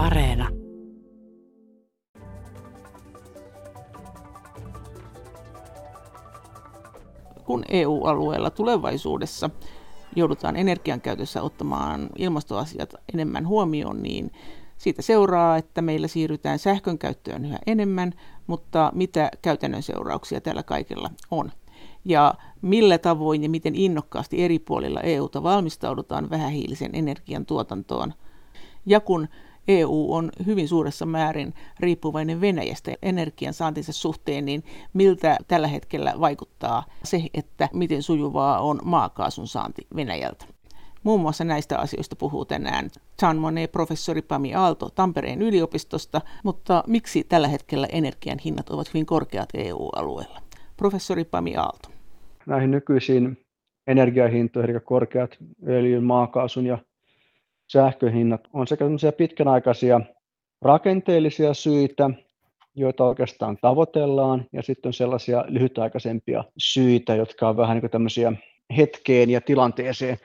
Areena. Kun EU-alueella tulevaisuudessa joudutaan energian käytössä ottamaan ilmastoasiat enemmän huomioon, niin siitä seuraa, että meillä siirrytään sähkön käyttöön yhä enemmän, mutta mitä käytännön seurauksia tällä kaikella on? Ja millä tavoin ja miten innokkaasti eri puolilla EUta valmistaudutaan vähähiilisen energian tuotantoon? Ja kun EU on hyvin suuressa määrin riippuvainen Venäjästä energian saantinsa suhteen, niin miltä tällä hetkellä vaikuttaa se, että miten sujuvaa on maakaasun saanti Venäjältä? Muun muassa näistä asioista puhuu tänään Jean Monnet-professori Pami Aalto Tampereen yliopistosta, mutta miksi tällä hetkellä energian hinnat ovat hyvin korkeat EU-alueella? Professori Pami Aalto. Näihin nykyisiin energiahintoihin, eli korkeat öljyn, maakaasun ja sähköhinnat on sekä pitkänaikaisia rakenteellisia syitä, joita oikeastaan tavoitellaan, ja sitten on sellaisia lyhytaikaisempia syitä, jotka on vähän niin kuin tämmöisiä hetkeen ja tilanteeseen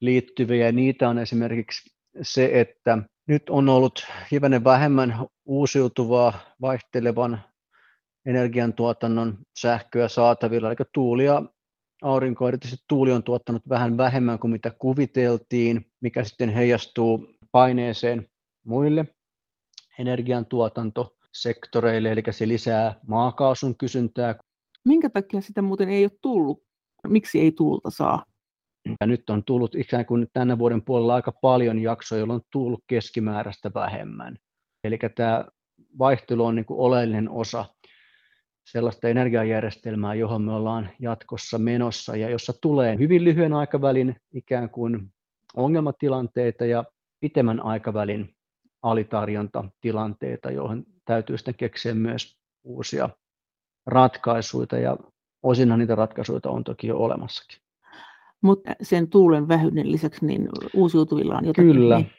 liittyviä, ja niitä on esimerkiksi se, että nyt on ollut hivenen vähemmän uusiutuvaa vaihtelevan energiantuotannon sähköä saatavilla, eli tuuli ja aurinko, erityisesti tuuli on tuottanut vähän vähemmän kuin mitä kuviteltiin, mikä sitten heijastuu paineeseen muille energiantuotantosektoreille, eli se lisää maakaasun kysyntää. Minkä takia sitä muuten ei ole tullut? Miksi ei tulta saa? Ja nyt on tullut ikään kuin tänä vuoden puolella aika paljon jaksoja, jolloin on tullut keskimääräistä vähemmän. Eli tämä vaihtelu on niin kuin oleellinen osa sellaista energiajärjestelmää, johon me ollaan jatkossa menossa ja jossa tulee hyvin lyhyen aikavälin ikään kuin ongelmatilanteita ja pitemmän aikavälin alitarjontatilanteita, joihin täytyy sitten keksiä myös uusia ratkaisuja ja osinhan niitä ratkaisuja on toki jo olemassakin. Mutta sen tuulen vähyyden lisäksi niin uusiutuvilla on jotakin. Kyllä, niin...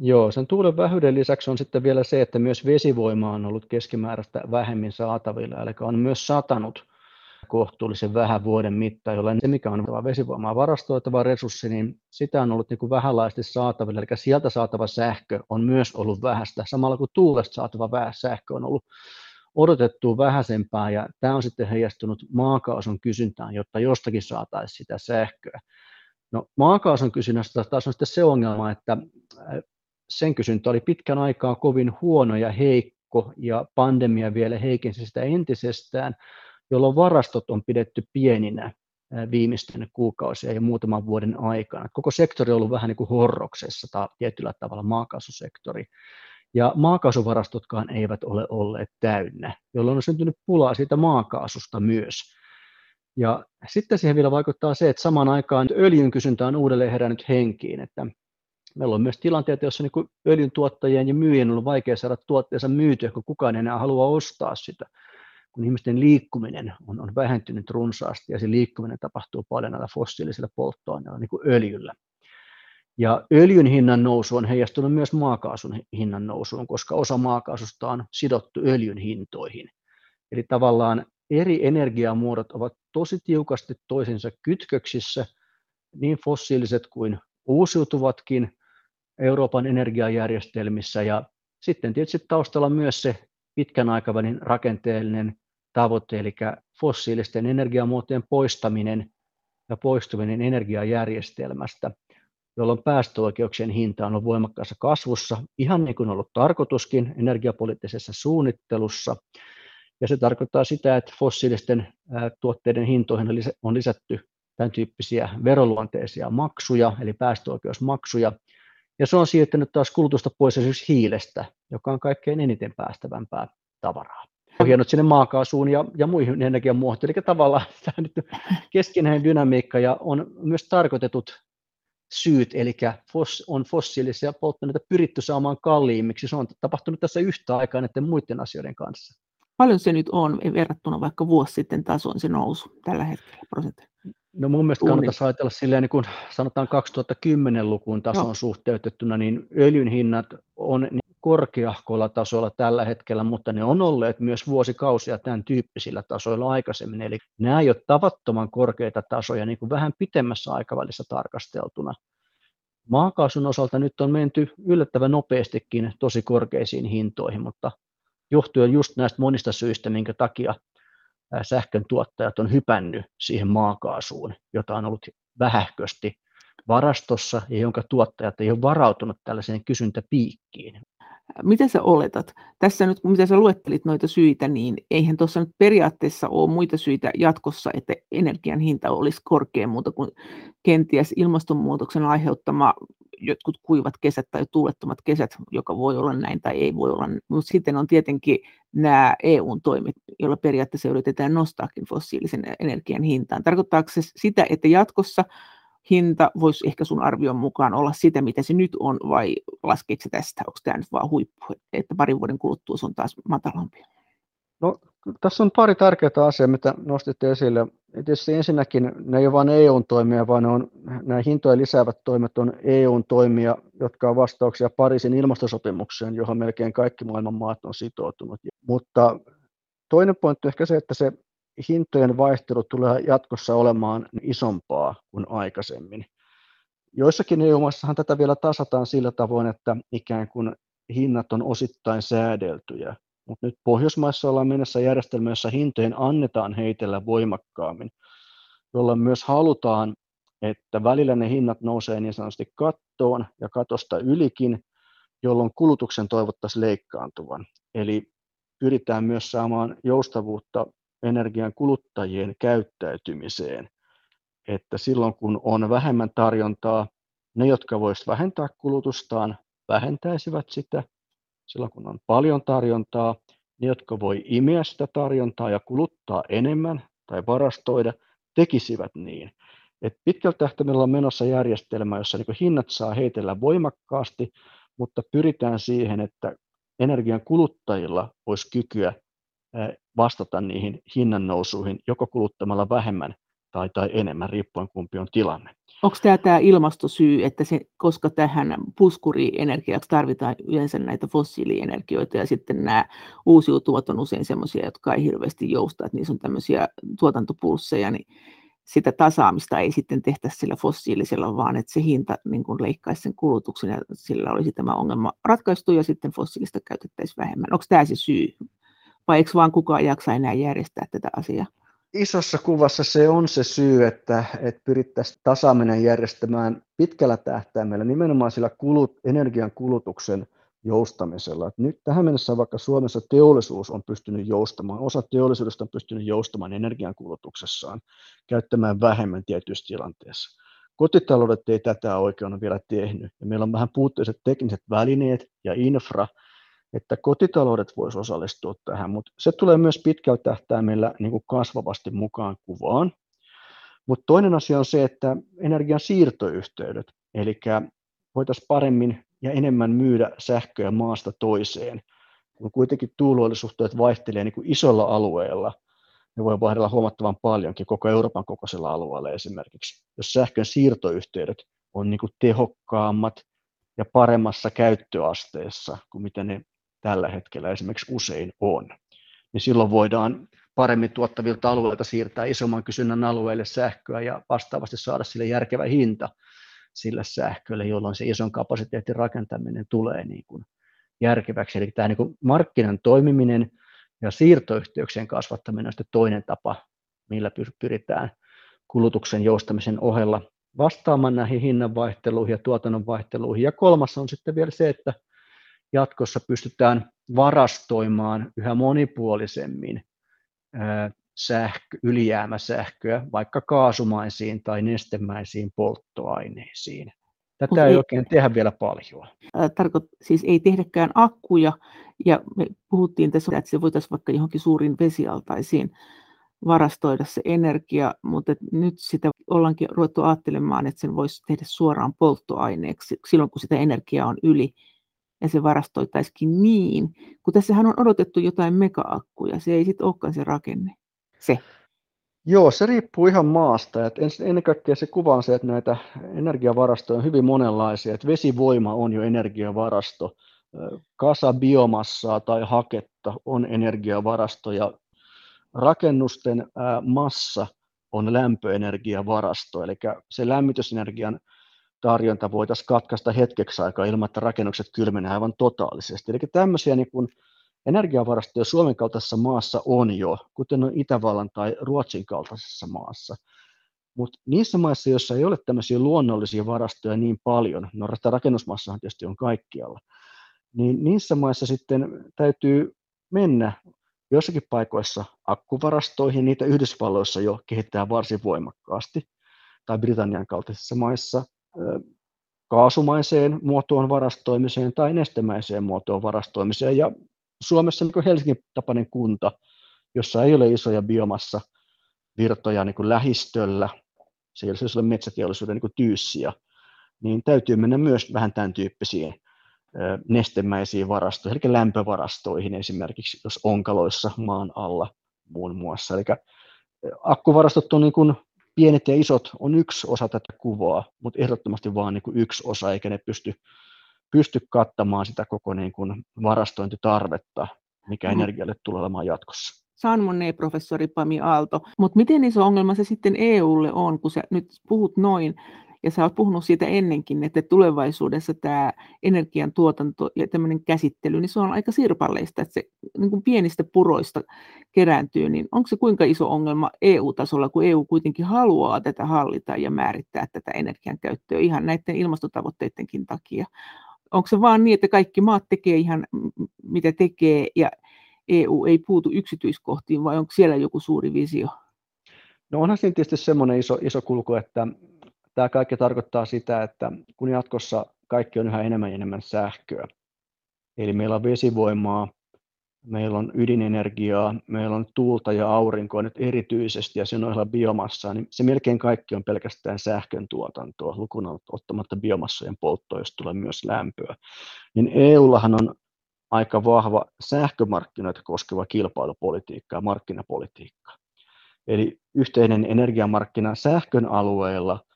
Joo, sen tuulen vähyyden lisäksi on sitten vielä se, että myös vesivoima on ollut keskimääräistä vähemmin saatavilla, eli on myös satanut kohtuullisen vähän vuoden mittaan, jolloin se, mikä on vesivoimaa varastoitava resurssi, niin sitä on ollut niin vähänlaisesti saatavilla, eli sieltä saatava sähkö on myös ollut vähäistä, samalla kuin tuulesta saatava sähkö on ollut odotettu vähäisempää, ja tämä on sitten heijastunut maakaasun kysyntään, jotta jostakin saataisiin sitä sähköä. No, maakaasun kysynnästä taas on sitten se ongelma, että sen kysyntä oli pitkän aikaa kovin huono ja heikko, ja pandemia vielä heikensi sitä entisestään, jolloin varastot on pidetty pieninä viimeisten kuukausia ja muutaman vuoden aikana. Koko sektori on ollut vähän niin kuin horroksessa tai tietyllä tavalla maakaasusektori. Ja maakaasuvarastotkaan eivät ole olleet täynnä, jolloin on syntynyt pulaa siitä maakaasusta myös. Ja sitten siihen vielä vaikuttaa se, että samaan aikaan öljyn kysyntä on uudelleen herännyt henkiin, että meillä on myös tilanteita, joissa niin öljyn tuottajien ja myyjien on vaikea saada tuotteensa myytyä, kun kukaan ei enää halua ostaa sitä, kun ihmisten liikkuminen on, on vähentynyt runsaasti ja se liikkuminen tapahtuu paljon näillä fossiilisilla polttoaineilla, niin kuin öljyllä. Ja öljyn hinnan nousu on heijastunut myös maakaasun hinnan nousuun, koska osa maakaasusta on sidottu öljyn hintoihin. Eli tavallaan eri energiamuodot ovat tosi tiukasti toisensa kytköksissä, niin fossiiliset kuin uusiutuvatkin, Euroopan energiajärjestelmissä ja sitten tietysti taustalla myös se pitkän aikavälin rakenteellinen tavoite, eli fossiilisten energiamuotojen poistaminen ja poistuminen energiajärjestelmästä, jolloin päästöoikeuksien hinta on ollut voimakkaassa kasvussa, ihan niin kuin on ollut tarkoituskin energiapoliittisessa suunnittelussa. Ja se tarkoittaa sitä, että fossiilisten tuotteiden hintoihin on lisätty tämän tyyppisiä veroluonteisia maksuja, eli päästöoikeusmaksuja, ja se on siirtänyt taas kulutusta pois esimerkiksi hiilestä, joka on kaikkein eniten päästävämpää tavaraa. Ohjannut sinne maakaasuun ja, ja muihin energiamuotoihin. Eli tavallaan tämä nyt keskinäinen dynamiikka ja on myös tarkoitetut syyt, eli on fossiilisia polttoaineita pyritty saamaan kalliimmiksi. Se on tapahtunut tässä yhtä aikaa näiden muiden asioiden kanssa. Paljon se nyt on verrattuna vaikka vuosi sitten tasoon se nousu tällä hetkellä prosentilla? No mun mielestä kannattaisi ajatella silleen, niin kuin sanotaan 2010-lukuun tason no. suhteutettuna, niin öljyn hinnat on niin korkeahkoilla tasoilla tällä hetkellä, mutta ne on olleet myös vuosikausia tämän tyyppisillä tasoilla aikaisemmin. Eli nämä ei ole tavattoman korkeita tasoja niin kuin vähän pitemmässä aikavälissä tarkasteltuna. Maakaasun osalta nyt on menty yllättävän nopeastikin tosi korkeisiin hintoihin, mutta johtuen just näistä monista syistä, minkä takia sähkön tuottajat on hypännyt siihen maakaasuun, jota on ollut vähähkösti varastossa ja jonka tuottajat ei ole varautunut tällaiseen kysyntäpiikkiin. Mitä sä oletat? Tässä nyt, mitä sä luettelit noita syitä, niin eihän tuossa nyt periaatteessa ole muita syitä jatkossa, että energian hinta olisi korkea muuta kuin kenties ilmastonmuutoksen aiheuttama jotkut kuivat kesät tai tuulettomat kesät, joka voi olla näin tai ei voi olla. Mutta sitten on tietenkin nämä EUn toimet, joilla periaatteessa yritetään nostaakin fossiilisen energian hintaan. Tarkoittaako se sitä, että jatkossa hinta voisi ehkä sun arvion mukaan olla sitä, mitä se nyt on, vai laskeeko se tästä? Onko tämä nyt vaan huippu, että parin vuoden kuluttua se on taas matalampi? No, tässä on pari tärkeää asiaa, mitä nostitte esille. Tietysti ensinnäkin ne ei ole vain EUn toimia, vaan ne on, nämä hintoja lisäävät toimet on EUn toimia, jotka ovat vastauksia Pariisin ilmastosopimukseen, johon melkein kaikki maailman maat on sitoutunut. Mutta toinen pointti on ehkä se, että se hintojen vaihtelu tulee jatkossa olemaan isompaa kuin aikaisemmin. Joissakin EU-maissahan tätä vielä tasataan sillä tavoin, että ikään kuin hinnat on osittain säädeltyjä, mutta nyt Pohjoismaissa ollaan mennessä järjestelmä, jossa hintojen annetaan heitellä voimakkaammin, jolloin myös halutaan, että välillä ne hinnat nousee niin sanotusti kattoon ja katosta ylikin, jolloin kulutuksen toivottaisiin leikkaantuvan. Eli pyritään myös saamaan joustavuutta energian kuluttajien käyttäytymiseen, että silloin kun on vähemmän tarjontaa, ne, jotka voisivat vähentää kulutustaan, vähentäisivät sitä. Silloin kun on paljon tarjontaa, ne, jotka voi imeä sitä tarjontaa ja kuluttaa enemmän tai varastoida, tekisivät niin. Et pitkällä tähtäimellä on menossa järjestelmä, jossa niin hinnat saa heitellä voimakkaasti, mutta pyritään siihen, että energian kuluttajilla olisi kykyä vastata niihin hinnannousuihin joko kuluttamalla vähemmän tai, tai enemmän, riippuen kumpi on tilanne. Onko tämä tämä ilmastosyy, että se, koska tähän puskurienergiaksi tarvitaan yleensä näitä fossiilienergioita ja sitten nämä uusiutuvat on usein sellaisia, jotka ei hirveästi jousta, että niissä on tämmöisiä tuotantopulsseja, niin sitä tasaamista ei sitten tehtäisi sillä fossiilisella, vaan että se hinta niin kuin leikkaisi sen kulutuksen ja sillä olisi tämä ongelma ratkaistu ja sitten fossiilista käytettäisiin vähemmän. Onko tämä se syy vai eikö vaan kukaan jaksa enää järjestää tätä asiaa? Isossa kuvassa se on se syy, että, että pyrittäisiin tasaaminen järjestämään pitkällä tähtäimellä nimenomaan sillä kulut, energian kulutuksen joustamisella. Nyt tähän mennessä vaikka Suomessa teollisuus on pystynyt joustamaan, osa teollisuudesta on pystynyt joustamaan energiankulutuksessaan, käyttämään vähemmän tietyissä tilanteissa. Kotitaloudet ei tätä oikein ole vielä tehnyt. Ja meillä on vähän puutteiset tekniset välineet ja infra, että kotitaloudet voisivat osallistua tähän, mutta se tulee myös pitkällä tähtäimellä niin kuin kasvavasti mukaan kuvaan. Mutta toinen asia on se, että energian siirtoyhteydet, eli voitaisiin paremmin ja enemmän myydä sähköä maasta toiseen, kun kuitenkin tuuliolosuhteet vaihtelee niin isolla alueella, ne voi vaihdella huomattavan paljonkin koko Euroopan kokoisella alueella esimerkiksi. Jos sähkön siirtoyhteydet on niin kuin tehokkaammat ja paremmassa käyttöasteessa kuin mitä ne tällä hetkellä esimerkiksi usein on, niin silloin voidaan paremmin tuottavilta alueilta siirtää isomman kysynnän alueelle sähköä ja vastaavasti saada sille järkevä hinta sille sähkölle, jolloin se ison kapasiteetin rakentaminen tulee niin kuin järkeväksi. Eli tämä niin kuin markkinan toimiminen ja siirtoyhteyksien kasvattaminen on sitten toinen tapa, millä pyritään kulutuksen joustamisen ohella vastaamaan näihin hinnanvaihteluihin ja tuotannon vaihteluihin. Ja kolmas on sitten vielä se, että jatkossa pystytään varastoimaan yhä monipuolisemmin sähkö, ylijäämäsähköä vaikka kaasumaisiin tai nestemäisiin polttoaineisiin. Tätä Mut ei, ei oikein tehdä vielä paljon. Tarkoit, siis ei tehdäkään akkuja, ja me puhuttiin tässä, että se voitaisiin vaikka johonkin suuriin vesialtaisiin varastoida se energia, mutta nyt sitä ollaankin ruvettu ajattelemaan, että sen voisi tehdä suoraan polttoaineeksi silloin, kun sitä energiaa on yli ja se varastoitaisikin niin, kun tässähän on odotettu jotain mega-akkuja, se ei sitten olekaan se rakenne, se. Joo, se riippuu ihan maasta. Et ennen kaikkea se kuva on se, että näitä energiavarastoja on hyvin monenlaisia. Et vesivoima on jo energiavarasto, kasa biomassaa tai haketta on energiavarasto ja rakennusten massa on lämpöenergiavarasto, eli se lämmitysenergian tarjonta voitaisiin katkaista hetkeksi aikaa ilman, että rakennukset kylmenee aivan totaalisesti. Eli tämmöisiä niin kuin energiavarastoja Suomen kaltaisessa maassa on jo, kuten on Itävallan tai Ruotsin kaltaisessa maassa. Mutta niissä maissa, joissa ei ole tämmöisiä luonnollisia varastoja niin paljon, no rakennusmassahan tietysti on kaikkialla, niin niissä maissa sitten täytyy mennä joissakin paikoissa akkuvarastoihin, niitä Yhdysvalloissa jo kehittää varsin voimakkaasti, tai Britannian kaltaisissa maissa kaasumaiseen muotoon varastoimiseen tai nestemäiseen muotoon varastoimiseen. Ja Suomessa niin Helsingin tapainen kunta, jossa ei ole isoja biomassa virtoja niin kuin lähistöllä, se ei ole metsäteollisuuden niin tyyssiä, niin täytyy mennä myös vähän tämän tyyppisiin nestemäisiin varastoihin, eli lämpövarastoihin esimerkiksi, jos onkaloissa maan alla muun muassa. Eli akkuvarastot on niin kuin pienet ja isot on yksi osa tätä kuvaa, mutta ehdottomasti vain niin kuin yksi osa, eikä ne pysty, pysty kattamaan sitä koko niin kuin varastointitarvetta, mikä mm. energialle tulee olemaan jatkossa. San professori Pami Aalto. Mutta miten iso ongelma se sitten EUlle on, kun sä nyt puhut noin, ja sä oot puhunut siitä ennenkin, että tulevaisuudessa tämä energian tuotanto ja tämmöinen käsittely, niin se on aika sirpalleista, että se niin kuin pienistä puroista kerääntyy, niin onko se kuinka iso ongelma EU-tasolla, kun EU kuitenkin haluaa tätä hallita ja määrittää tätä energian käyttöä ihan näiden ilmastotavoitteidenkin takia? Onko se vaan niin, että kaikki maat tekee ihan mitä tekee ja EU ei puutu yksityiskohtiin vai onko siellä joku suuri visio? No onhan siinä tietysti semmoinen iso, iso kulku, että Tämä kaikki tarkoittaa sitä, että kun jatkossa kaikki on yhä enemmän ja enemmän sähköä, eli meillä on vesivoimaa, meillä on ydinenergiaa, meillä on tuulta ja aurinkoa nyt erityisesti ja sen ohella biomassaa, niin se melkein kaikki on pelkästään sähkön tuotantoa, lukuun ottamatta biomassojen polttoa, jos tulee myös lämpöä. Niin EUllahan on aika vahva sähkömarkkinoita koskeva kilpailupolitiikka ja markkinapolitiikka. Eli yhteinen energiamarkkina sähkön alueella –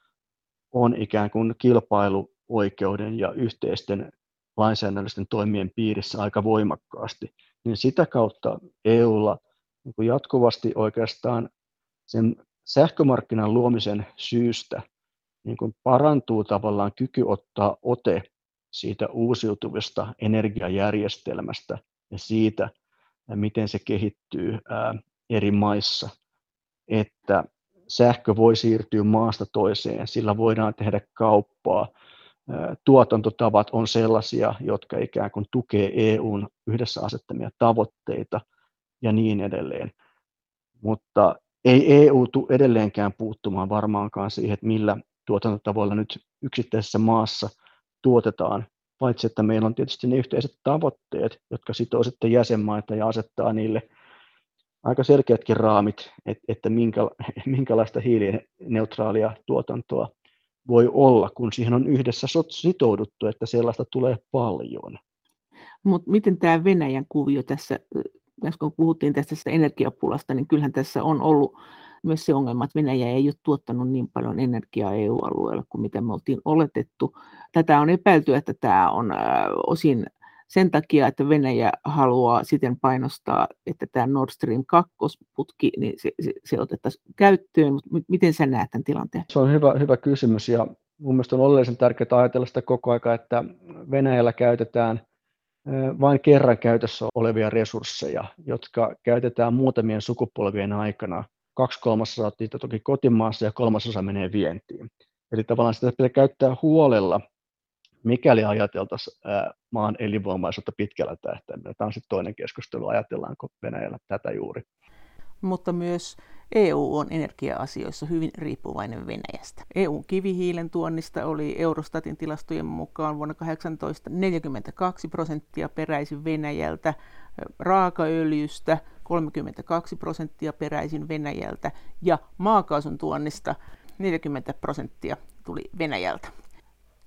on ikään kuin kilpailuoikeuden ja yhteisten lainsäädännöllisten toimien piirissä aika voimakkaasti, niin sitä kautta EUlla niin jatkuvasti oikeastaan sen sähkömarkkinan luomisen syystä niin kuin parantuu tavallaan kyky ottaa ote siitä uusiutuvasta energiajärjestelmästä ja siitä, miten se kehittyy eri maissa, että sähkö voi siirtyä maasta toiseen, sillä voidaan tehdä kauppaa. Tuotantotavat on sellaisia, jotka ikään kuin tukee EUn yhdessä asettamia tavoitteita ja niin edelleen. Mutta ei EU tule edelleenkään puuttumaan varmaankaan siihen, että millä tuotantotavoilla nyt yksittäisessä maassa tuotetaan, paitsi että meillä on tietysti ne yhteiset tavoitteet, jotka sitoo sitten jäsenmaita ja asettaa niille aika selkeätkin raamit, että, että minkä, minkälaista hiilineutraalia tuotantoa voi olla, kun siihen on yhdessä sitouduttu, että sellaista tulee paljon. Mutta miten tämä Venäjän kuvio tässä, kun puhuttiin tästä energiapulasta, niin kyllähän tässä on ollut myös se ongelma, että Venäjä ei ole tuottanut niin paljon energiaa EU-alueella kuin mitä me oltiin oletettu. Tätä on epäilty, että tämä on osin sen takia, että Venäjä haluaa siten painostaa, että tämä Nord Stream 2-putki, niin se, se, se otettaisiin käyttöön, mutta miten sä näet tämän tilanteen? Se on hyvä, hyvä kysymys ja mun mielestä on oleellisen tärkeää ajatella sitä koko aika, että Venäjällä käytetään vain kerran käytössä olevia resursseja, jotka käytetään muutamien sukupolvien aikana. Kaksi kolmasosaa niitä toki kotimaassa ja kolmasosa menee vientiin. Eli tavallaan sitä pitää käyttää huolella mikäli ajateltaisiin maan elinvoimaisuutta pitkällä tähtäimellä. Tämä on sitten toinen keskustelu, ajatellaanko Venäjällä tätä juuri. Mutta myös EU on energia-asioissa hyvin riippuvainen Venäjästä. EUn kivihiilen tuonnista oli Eurostatin tilastojen mukaan vuonna 18 42 prosenttia peräisin Venäjältä, raakaöljystä 32 prosenttia peräisin Venäjältä ja maakaasun tuonnista 40 prosenttia tuli Venäjältä.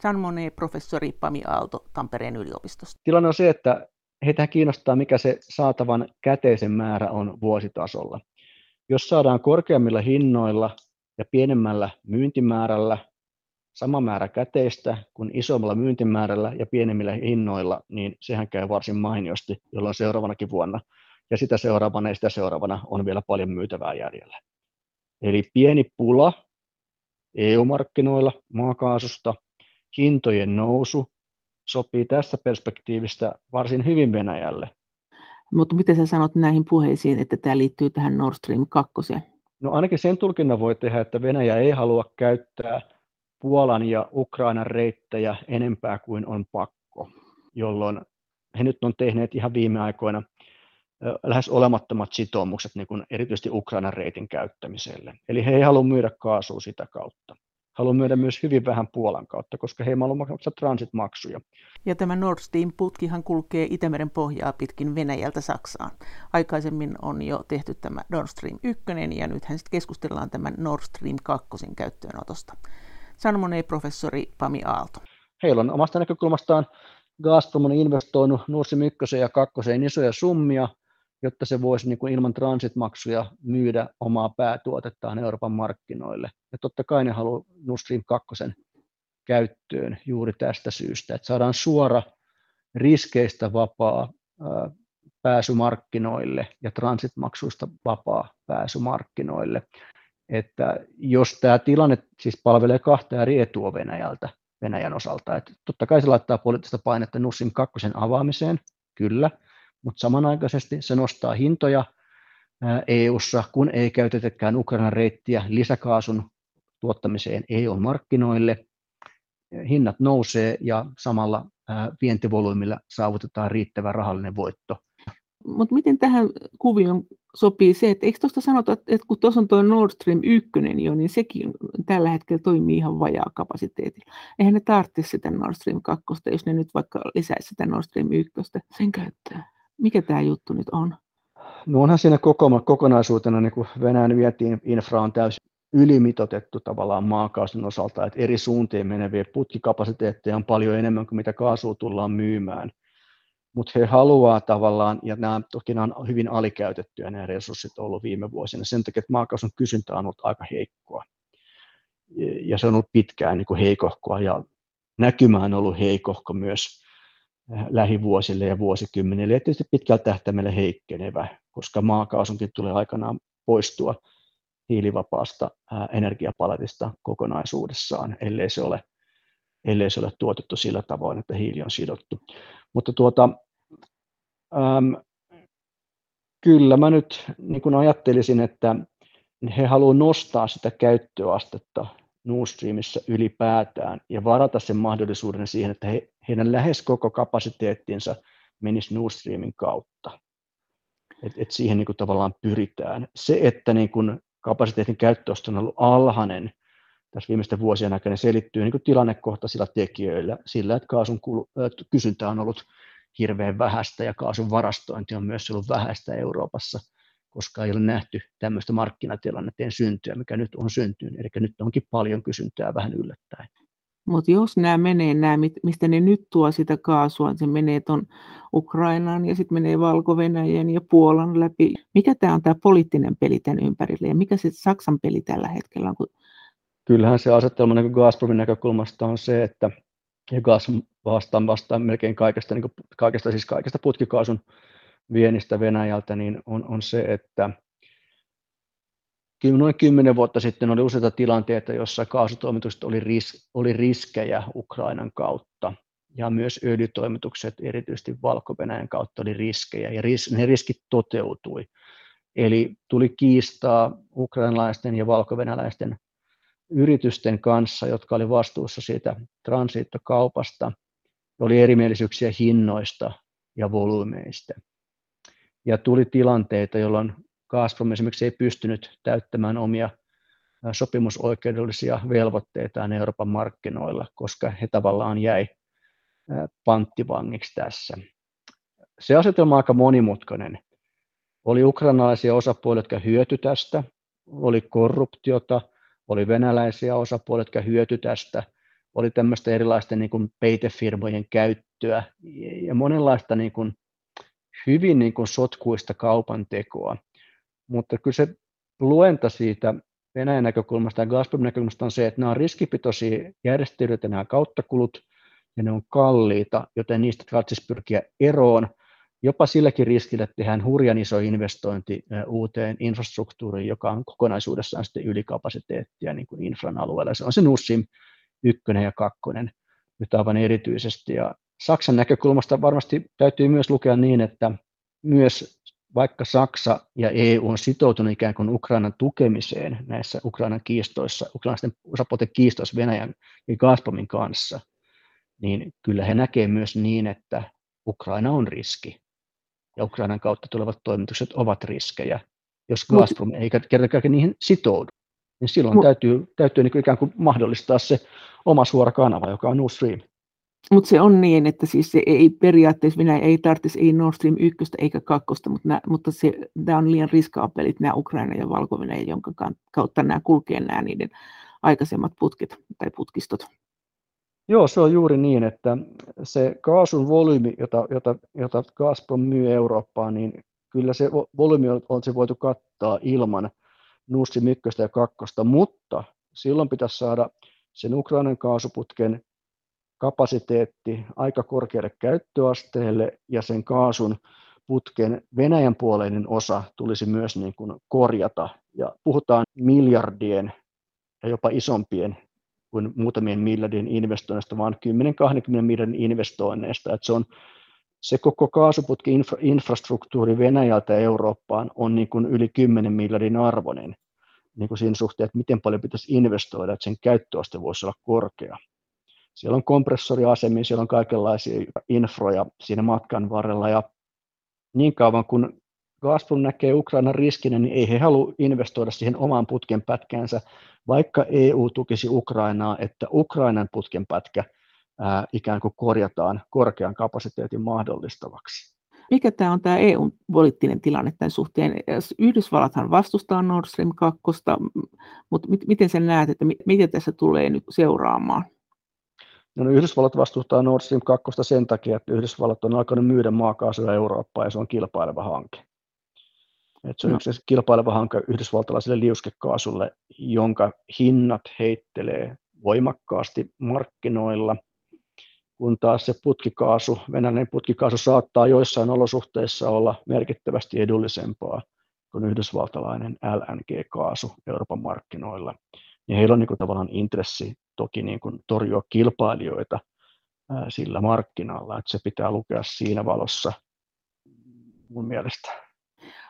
Jean Monnet-professori Pami Aalto Tampereen yliopistosta. Tilanne on se, että heitä kiinnostaa, mikä se saatavan käteisen määrä on vuositasolla. Jos saadaan korkeammilla hinnoilla ja pienemmällä myyntimäärällä sama määrä käteistä kuin isommalla myyntimäärällä ja pienemmillä hinnoilla, niin sehän käy varsin mainiosti, jolloin seuraavanakin vuonna ja sitä seuraavana ja sitä seuraavana on vielä paljon myytävää jäljellä. Eli pieni pula EU-markkinoilla maakaasusta hintojen nousu sopii tästä perspektiivistä varsin hyvin Venäjälle. Mutta miten sä sanot näihin puheisiin, että tämä liittyy tähän Nord Stream 2? No ainakin sen tulkinnan voi tehdä, että Venäjä ei halua käyttää Puolan ja Ukrainan reittejä enempää kuin on pakko, jolloin he nyt on tehneet ihan viime aikoina lähes olemattomat sitoumukset niin kuin erityisesti Ukrainan reitin käyttämiselle. Eli he ei halua myydä kaasua sitä kautta. Haluaa myydä myös hyvin vähän Puolan kautta, koska he ei halua maksaa transitmaksuja. Ja tämä Nord Stream-putkihan kulkee Itämeren pohjaa pitkin Venäjältä Saksaan. Aikaisemmin on jo tehty tämä Nord Stream 1 ja nythän sitten keskustellaan tämän Nord Stream 2 käyttöönotosta. Sanomoneen professori Pami Aalto. Heillä on omasta näkökulmastaan Gazprom on investoinut Nord Stream 1 ja 2 isoja summia, jotta se voisi niin kuin ilman transitmaksuja myydä omaa päätuotettaan Euroopan markkinoille. Ja totta kai ne haluaa Nord Stream 2 käyttöön juuri tästä syystä, että saadaan suora riskeistä vapaa pääsy markkinoille ja transitmaksuista vapaa pääsy markkinoille. Että jos tämä tilanne siis palvelee kahta eri etua Venäjältä, Venäjän osalta, että totta kai se laittaa poliittista painetta Nussim 2 avaamiseen, kyllä, mutta samanaikaisesti se nostaa hintoja EU-ssa, kun ei käytetäkään Ukrainan reittiä lisäkaasun tuottamiseen EU-markkinoille. Hinnat nousee ja samalla vientivolyymilla saavutetaan riittävä rahallinen voitto. Mutta miten tähän kuvioon sopii se, että eikö tuosta sanota, että kun tuossa on tuo Nord Stream 1 jo, niin sekin tällä hetkellä toimii ihan vajaa kapasiteetilla. Eihän ne tarvitse sitä Nord Stream 2, jos ne nyt vaikka lisäisi sitä Nord Stream 1 sen käyttöön. Mikä tämä juttu nyt on? No onhan siinä koko, kokonaisuutena niin kuin Venäjän vietiin infra on täysin ylimitotettu tavallaan maakaasun osalta, että eri suuntiin meneviä putkikapasiteetteja on paljon enemmän kuin mitä kaasua tullaan myymään. Mutta he haluaa tavallaan, ja nämä toki nämä on hyvin alikäytettyjä nämä resurssit ollut viime vuosina, sen takia, että maakaasun kysyntä on ollut aika heikkoa. Ja se on ollut pitkään niin kuin heikohkoa, ja näkymä on ollut heikohko myös lähivuosille ja vuosikymmenille, ja tietysti pitkällä tähtäimellä heikkenevä, koska maakaasunkin tulee aikanaan poistua hiilivapaasta energiapaletista kokonaisuudessaan, ellei se ole, ellei se ole tuotettu sillä tavoin, että hiili on sidottu. Mutta tuota, äm, kyllä mä nyt niin kuin ajattelisin, että he haluavat nostaa sitä käyttöastetta Nord Streamissa ylipäätään ja varata sen mahdollisuuden siihen, että he, heidän lähes koko kapasiteettinsa menisi Nord Streamin kautta. Et, et siihen niin kuin tavallaan pyritään. Se, että niin kuin kapasiteetin käyttöosto on ollut alhainen tässä viimeisten vuosien aikana, selittyy niin kuin tilannekohtaisilla tekijöillä, sillä, että kaasun kulu, kysyntä on ollut hirveän vähäistä ja kaasun varastointi on myös ollut vähäistä Euroopassa – koska ei ole nähty tämmöistä markkinatilanteen syntyä, mikä nyt on syntynyt. Eli nyt onkin paljon kysyntää vähän yllättäen. Mutta jos nämä menee, nämä, mistä ne nyt tuo sitä kaasua, niin se menee tuon Ukrainaan ja sitten menee valko ja Puolan läpi. Mikä tämä on tämä poliittinen peli tämän ympärille ja mikä se Saksan peli tällä hetkellä on? Kyllähän se asetelma niin Gazpromin näkökulmasta on se, että ja Gazprom vastaan, vastaan melkein kaikesta, niin kaikesta, siis kaikesta putkikaasun viennistä Venäjältä, niin on, on se, että noin kymmenen vuotta sitten oli useita tilanteita, joissa kaasutoimitukset oli, ris, oli riskejä Ukrainan kautta, ja myös öljytoimitukset, erityisesti valko kautta, oli riskejä, ja ris, ne riskit toteutui. Eli tuli kiistaa ukrainalaisten ja valko yritysten kanssa, jotka oli vastuussa siitä transittokaupasta, oli erimielisyyksiä hinnoista ja volyymeista ja tuli tilanteita, jolloin Gazprom esimerkiksi ei pystynyt täyttämään omia sopimusoikeudellisia velvoitteitaan Euroopan markkinoilla, koska he tavallaan jäi panttivangiksi tässä. Se asetelma on aika monimutkainen. Oli ukrainalaisia osapuolia, jotka hyöty tästä, oli korruptiota, oli venäläisiä osapuolia, jotka hyöty tästä, oli tämmöistä erilaisten niin kuin peitefirmojen käyttöä ja monenlaista niin kuin hyvin niin kuin sotkuista kaupan tekoa. Mutta kyllä se luenta siitä Venäjän näkökulmasta ja Gazprom näkökulmasta on se, että nämä on riskipitoisia järjestelyitä, nämä kauttakulut, ja ne on kalliita, joten niistä tarvitsisi pyrkiä eroon, jopa silläkin riskillä, että tehdään hurjan iso investointi uuteen infrastruktuuriin, joka on kokonaisuudessaan sitten ylikapasiteettia niin kuin infran alueella. Se on se Nussim ykkönen ja kakkonen. nyt aivan erityisesti. Ja Saksan näkökulmasta varmasti täytyy myös lukea niin, että myös vaikka Saksa ja EU on sitoutunut ikään kuin Ukrainan tukemiseen näissä Ukrainan kiistoissa, ukrainaisten osapuolten kiistoissa Venäjän ja Gazpromin kanssa, niin kyllä he näkevät myös niin, että Ukraina on riski ja Ukrainan kautta tulevat toimitukset ovat riskejä. Jos Gazprom ei kerta niihin sitoudu, niin silloin Mut, täytyy, täytyy niin ikään kuin mahdollistaa se oma suora kanava, joka on Nord Stream. Mutta se on niin, että siis se ei periaatteessa, Venäjä ei tarvitsisi ei Nord Stream 1 eikä 2, mutta, nää, mutta se, tämä on liian riskaapelit nämä Ukraina ja valko jonka kautta nämä kulkee nämä niiden aikaisemmat putkit tai putkistot. Joo, se on juuri niin, että se kaasun volyymi, jota, jota, jota Gazprom myy Eurooppaan, niin kyllä se volyymi on, on se voitu kattaa ilman Nord Stream 1 ja 2, mutta silloin pitäisi saada sen Ukrainan kaasuputken kapasiteetti aika korkealle käyttöasteelle ja sen kaasun putken Venäjän puoleinen osa tulisi myös niin kuin korjata. Ja puhutaan miljardien ja jopa isompien kuin muutamien miljardien investoinneista, vaan 10-20 miljardin investoinneista. Että se, on, se koko kaasuputki infra, infrastruktuuri Venäjältä Eurooppaan on niin kuin yli 10 miljardin arvoinen niin kuin siinä suhteen, että miten paljon pitäisi investoida, että sen käyttöaste voisi olla korkea. Siellä on kompressoriasemia, siellä on kaikenlaisia infroja siinä matkan varrella ja niin kauan kun Gazprom näkee Ukrainan riskinä, niin ei he halua investoida siihen omaan putken pätkäänsä, vaikka EU tukisi Ukrainaa, että Ukrainan putken pätkä ää, ikään kuin korjataan korkean kapasiteetin mahdollistavaksi. Mikä tämä on tämä EU-poliittinen tilanne tämän suhteen? Yhdysvallathan vastustaa Nord Stream 2, mutta miten sen näet, että miten tässä tulee nyt seuraamaan? No, Yhdysvallat vastustaa Nord Stream 2 sen takia, että Yhdysvallat on alkanut myydä maakaasua Eurooppaan ja se on kilpaileva hanke. Et se on no. yksi kilpaileva hanke yhdysvaltalaiselle liuskekaasulle, jonka hinnat heittelee voimakkaasti markkinoilla, kun taas se putkikaasu, venäläinen putkikaasu saattaa joissain olosuhteissa olla merkittävästi edullisempaa kuin yhdysvaltalainen LNG-kaasu Euroopan markkinoilla. Ja heillä on niin kuin tavallaan intressi toki niin kuin torjua kilpailijoita sillä markkinalla, että se pitää lukea siinä valossa mun mielestä.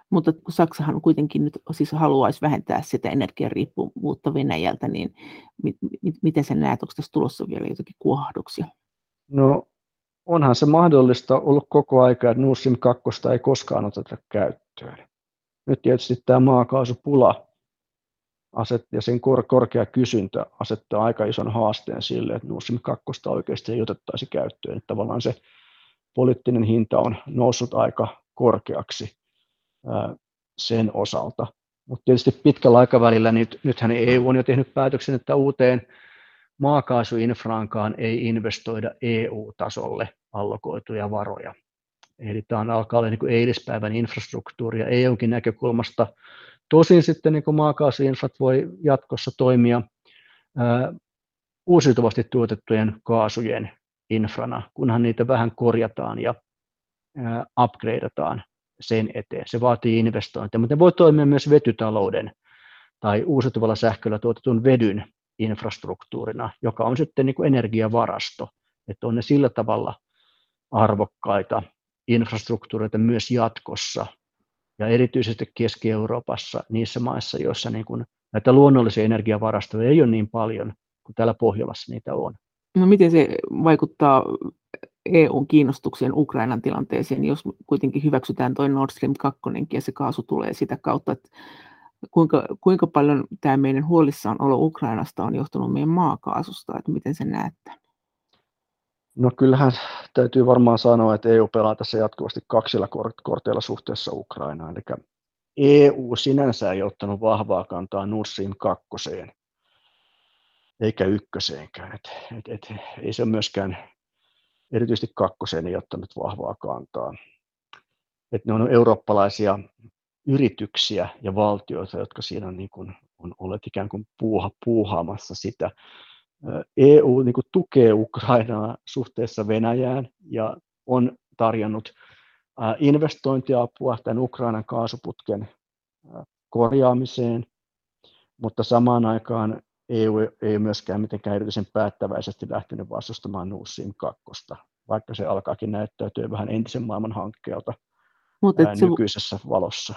Mutta kun Saksahan kuitenkin nyt siis haluaisi vähentää sitä energiariippuvuutta Venäjältä, niin mi- mi- miten sen näet, onko tässä tulossa vielä jotakin kuohduksia? No onhan se mahdollista ollut koko aika, että Nord Stream 2 ei koskaan oteta käyttöön. Nyt tietysti tämä maakaasupula aset, ja sen kor, korkea kysyntä asettaa aika ison haasteen sille, että Nord Stream 2 oikeasti ei otettaisi käyttöön. Että tavallaan se poliittinen hinta on noussut aika korkeaksi ää, sen osalta. Mutta tietysti pitkällä aikavälillä, nyt, nythän EU on jo tehnyt päätöksen, että uuteen maakaasuinfraankaan ei investoida EU-tasolle allokoituja varoja. Eli tämä alkaa olla niin eilispäivän infrastruktuuri ja EUnkin näkökulmasta Tosin sitten niin maakaasuinfrat voi jatkossa toimia ää, uusiutuvasti tuotettujen kaasujen infrana, kunhan niitä vähän korjataan ja ää, upgradeataan sen eteen. Se vaatii investointeja, mutta ne voi toimia myös vetytalouden tai uusiutuvalla sähköllä tuotetun vedyn infrastruktuurina, joka on sitten niin kuin energiavarasto. Että on ne sillä tavalla arvokkaita infrastruktuureita myös jatkossa, ja erityisesti Keski-Euroopassa, niissä maissa, joissa niin kuin näitä luonnollisia energiavarastoja ei ole niin paljon kuin täällä Pohjolassa niitä on. No miten se vaikuttaa EUn kiinnostukseen Ukrainan tilanteeseen, jos kuitenkin hyväksytään tuo Nord Stream 2 ja se kaasu tulee sitä kautta, että kuinka, kuinka paljon tämä meidän huolissaan olo Ukrainasta on johtunut meidän maakaasusta, että miten se näette? No kyllähän täytyy varmaan sanoa, että EU pelaa tässä jatkuvasti kaksilla korteilla suhteessa Ukrainaan. Eli EU sinänsä ei ottanut vahvaa kantaa Stream 2, eikä ykköseenkään. Et, et, et, ei se myöskään erityisesti kakkoseen ei ottanut vahvaa kantaa. Et ne on eurooppalaisia yrityksiä ja valtioita, jotka siinä niin kuin on olleet ikään kuin puuha, puuhaamassa sitä. EU niin kuin tukee Ukrainaa suhteessa Venäjään ja on tarjonnut investointiapua tämän Ukrainan kaasuputken korjaamiseen, mutta samaan aikaan EU ei myöskään mitenkään erityisen päättäväisesti lähtenyt vastustamaan Nord Stream 2, vaikka se alkaakin näyttäytyä vähän entisen maailman hankkeelta Mut ää, se, nykyisessä valossa.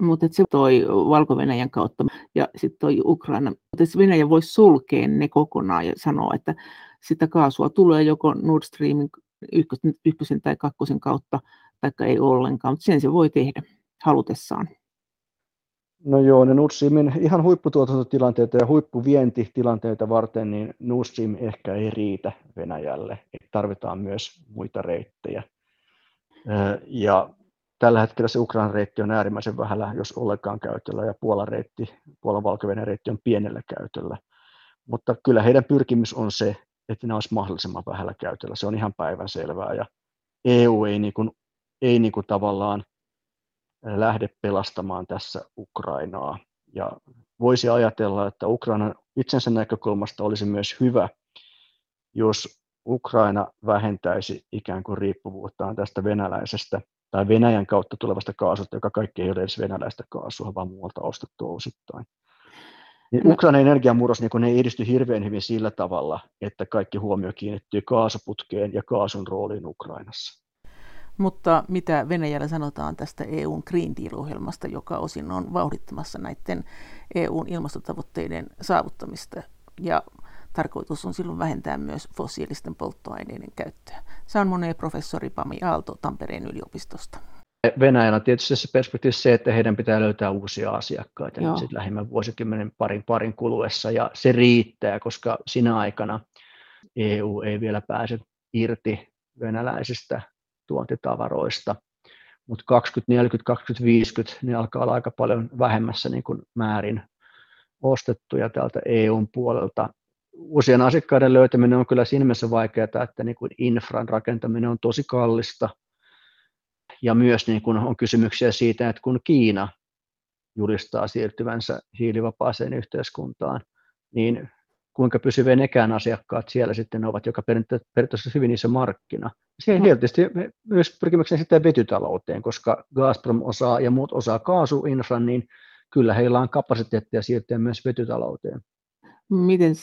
Mutta se toi valko kautta ja sitten toi Ukraina. Mutta Venäjä voisi sulkea ne kokonaan ja sanoa, että sitä kaasua tulee joko Nord Streamin ykkösen tai kakkosen kautta, tai ei ollenkaan, mutta sen se voi tehdä halutessaan. No joo, ne Nord Streamin ihan huipputuotantotilanteita ja huippuvientitilanteita varten, niin Nord Stream ehkä ei riitä Venäjälle. Tarvitaan myös muita reittejä. Ja tällä hetkellä se Ukrainan reitti on äärimmäisen vähällä, jos ollenkaan käytöllä, ja Puolan reitti, Puolan valko reitti on pienellä käytöllä. Mutta kyllä heidän pyrkimys on se, että ne olisi mahdollisimman vähällä käytöllä. Se on ihan päivän selvää, ja EU ei, niin kuin, ei niin kuin tavallaan lähde pelastamaan tässä Ukrainaa. Ja voisi ajatella, että Ukrainan itsensä näkökulmasta olisi myös hyvä, jos Ukraina vähentäisi ikään kuin riippuvuuttaan tästä venäläisestä tai Venäjän kautta tulevasta kaasusta, joka kaikki ei ole edes venäläistä kaasua, vaan muualta ostettu osittain. Niin no. Ukrainan energiamurros niin ei edisty hirveän hyvin sillä tavalla, että kaikki huomio kiinnittyy kaasuputkeen ja kaasun rooliin Ukrainassa. Mutta mitä Venäjällä sanotaan tästä EUn Green Deal-ohjelmasta, joka osin on vauhdittamassa näiden EUn ilmastotavoitteiden saavuttamista ja tarkoitus on silloin vähentää myös fossiilisten polttoaineiden käyttöä. Se on monen professori Pami Aalto Tampereen yliopistosta. Venäjällä on tietysti se perspektiivi se, että heidän pitää löytää uusia asiakkaita sitten lähimmän vuosikymmenen parin parin kuluessa, ja se riittää, koska sinä aikana EU ei vielä pääse irti venäläisistä tuontitavaroista, mutta 2040, 2050 ne alkaa olla aika paljon vähemmässä niin kuin määrin ostettuja täältä EUn puolelta. Uusien asiakkaiden löytäminen on kyllä siinä mielessä vaikeaa, että niin kuin infran rakentaminen on tosi kallista, ja myös niin kuin on kysymyksiä siitä, että kun Kiina julistaa siirtyvänsä hiilivapaaseen yhteiskuntaan, niin kuinka pysyviä nekään asiakkaat siellä sitten ovat, joka periaatteessa hyvin iso markkina. Siihen no. tietysti myös pyrkimyksen sitten vetytalouteen, koska Gazprom osaa ja muut osaa kaasuinfran, niin kyllä heillä on kapasiteettia siirtyä myös vetytalouteen. Miten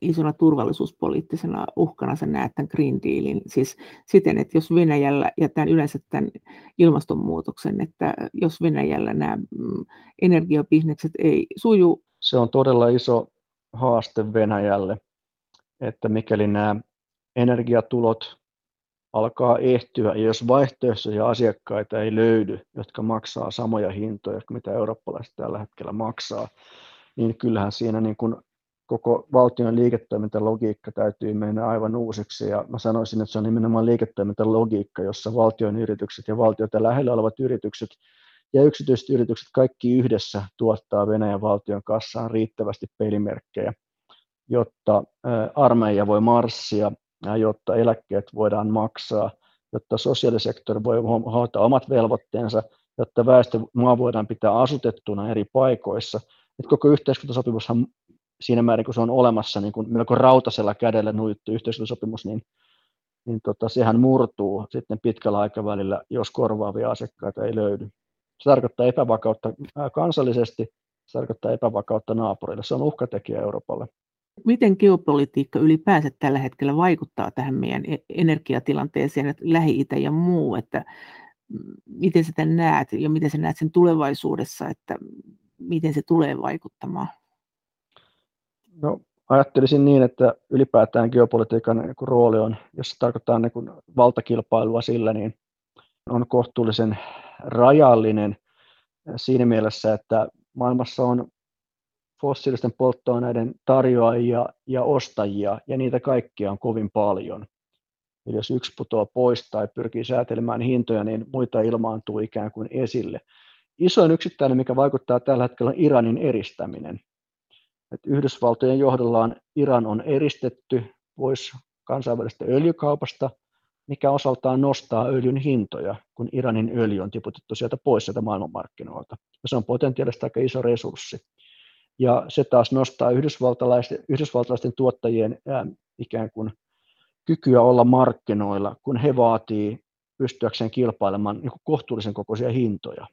isona turvallisuuspoliittisena uhkana sä näet tämän Green Dealin? Siis siten, että jos Venäjällä, ja tämän yleensä tämän ilmastonmuutoksen, että jos Venäjällä nämä mm, energiabisnekset ei suju. Se on todella iso haaste Venäjälle, että mikäli nämä energiatulot alkaa ehtyä, ja jos vaihtoehtoisia asiakkaita ei löydy, jotka maksaa samoja hintoja mitä eurooppalaiset tällä hetkellä maksaa, niin kyllähän siinä niin kuin koko valtion liiketoimintalogiikka täytyy mennä aivan uusiksi. Ja mä sanoisin, että se on nimenomaan liiketoimintalogiikka, jossa valtion yritykset ja valtiota lähellä olevat yritykset ja yksityiset yritykset kaikki yhdessä tuottaa Venäjän valtion kassaan riittävästi pelimerkkejä, jotta armeija voi marssia, jotta eläkkeet voidaan maksaa, jotta sosiaalisektori voi hoitaa omat velvoitteensa, jotta väestö maa voidaan pitää asutettuna eri paikoissa. Et koko yhteiskuntasopimushan siinä määrin, kun se on olemassa niin kuin melko rautasella kädellä nuittu yhteiskuntasopimus, niin, niin tota, sehän murtuu sitten pitkällä aikavälillä, jos korvaavia asiakkaita ei löydy. Se tarkoittaa epävakautta kansallisesti, se tarkoittaa epävakautta naapurille. Se on uhkatekijä Euroopalle. Miten geopolitiikka ylipäänsä tällä hetkellä vaikuttaa tähän meidän e-, energiatilanteeseen, että Lähi-Itä ja muu, että miten sitä näet ja miten sä näet sen tulevaisuudessa, että miten se tulee vaikuttamaan? No, ajattelisin niin, että ylipäätään geopolitiikan niin rooli on, jos se tarkoittaa niin kuin valtakilpailua sillä, niin on kohtuullisen rajallinen siinä mielessä, että maailmassa on fossiilisten polttoaineiden tarjoajia ja ostajia, ja niitä kaikkia on kovin paljon. Eli jos yksi putoaa pois tai pyrkii säätelemään hintoja, niin muita ilmaantuu ikään kuin esille. Isoin yksittäinen, mikä vaikuttaa tällä hetkellä, on Iranin eristäminen. Et Yhdysvaltojen johdollaan Iran on eristetty pois kansainvälisestä öljykaupasta, mikä osaltaan nostaa öljyn hintoja, kun Iranin öljy on tiputettu sieltä pois sieltä maailmanmarkkinoilta. Ja se on potentiaalisesti aika iso resurssi. Ja se taas nostaa yhdysvaltalaisten, yhdysvaltalaisten tuottajien ää, ikään kuin kykyä olla markkinoilla, kun he vaatii pystyäkseen kilpailemaan niin kohtuullisen kokoisia hintoja.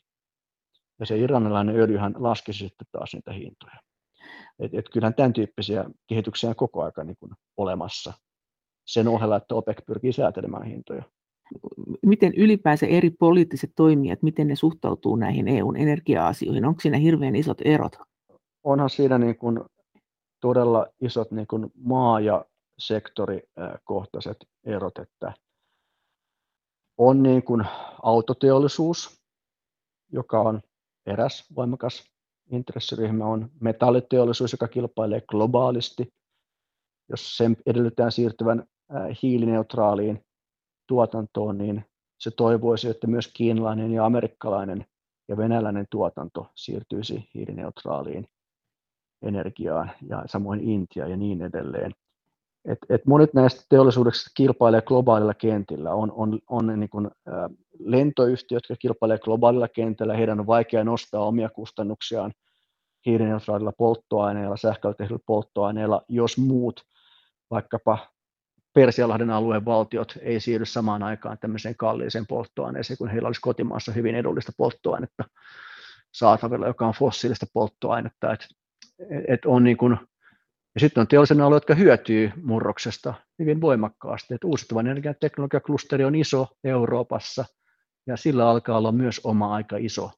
Ja se iranilainen öljyhän laskisi sitten taas niitä hintoja. Et, et kyllähän tämän tyyppisiä kehityksiä on koko ajan niin kuin olemassa sen ohella, että OPEC pyrkii säätelemään hintoja. Miten ylipäänsä eri poliittiset toimijat, miten ne suhtautuu näihin EUn energia-asioihin? Onko siinä hirveän isot erot? Onhan siinä niin kuin todella isot niin kuin maa- ja sektorikohtaiset erot, että on niin kuin autoteollisuus, joka on eräs voimakas intressiryhmä, on metalliteollisuus, joka kilpailee globaalisti, jos sen edellytetään siirtyvän hiilineutraaliin tuotantoon, niin se toivoisi, että myös kiinalainen ja amerikkalainen ja venäläinen tuotanto siirtyisi hiilineutraaliin energiaan ja samoin Intia ja niin edelleen. Et, et monet näistä teollisuudesta kilpailee globaalilla kentillä. On, on, on niin kuin, ä, lentoyhtiöt, jotka kilpailee globaalilla kentällä, heidän on vaikea nostaa omia kustannuksiaan hiilineutraalilla polttoaineilla, sähköllä polttoaineilla, jos muut vaikkapa Persialahden alueen valtiot ei siirry samaan aikaan tämmöiseen kalliiseen polttoaineeseen, kun heillä olisi kotimaassa hyvin edullista polttoainetta saatavilla, joka on fossiilista polttoainetta. Et, et on niin kuin, ja sitten on teollisen alue, jotka hyötyy murroksesta hyvin voimakkaasti. Et uusiutuvan energian teknologiaklusteri on iso Euroopassa, ja sillä alkaa olla myös oma aika iso,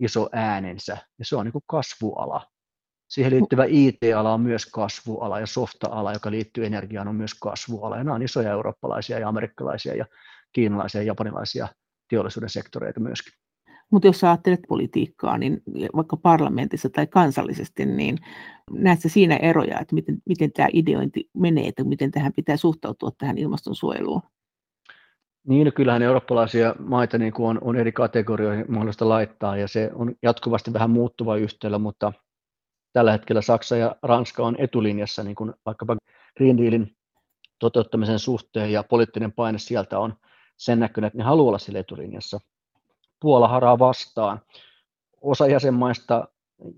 iso äänensä, ja se on niin kuin kasvuala. Siihen liittyvä IT-ala on myös kasvuala ja softa-ala, joka liittyy energiaan, on myös kasvuala. Ja nämä on isoja eurooppalaisia ja amerikkalaisia ja kiinalaisia ja japanilaisia teollisuuden sektoreita myöskin. Mutta jos ajattelet politiikkaa, niin vaikka parlamentissa tai kansallisesti, niin näetkö siinä eroja, että miten, miten tämä ideointi menee, että miten tähän pitää suhtautua tähän ilmastonsuojeluun? Niin, no kyllähän eurooppalaisia maita niin kuin on, on eri kategorioihin mahdollista laittaa, ja se on jatkuvasti vähän muuttuva yhtälö, mutta tällä hetkellä Saksa ja Ranska on etulinjassa niin kuin vaikkapa Green Dealin toteuttamisen suhteen ja poliittinen paine sieltä on sen näköinen, että ne haluaa olla sillä etulinjassa. Puola haraa vastaan. Osa jäsenmaista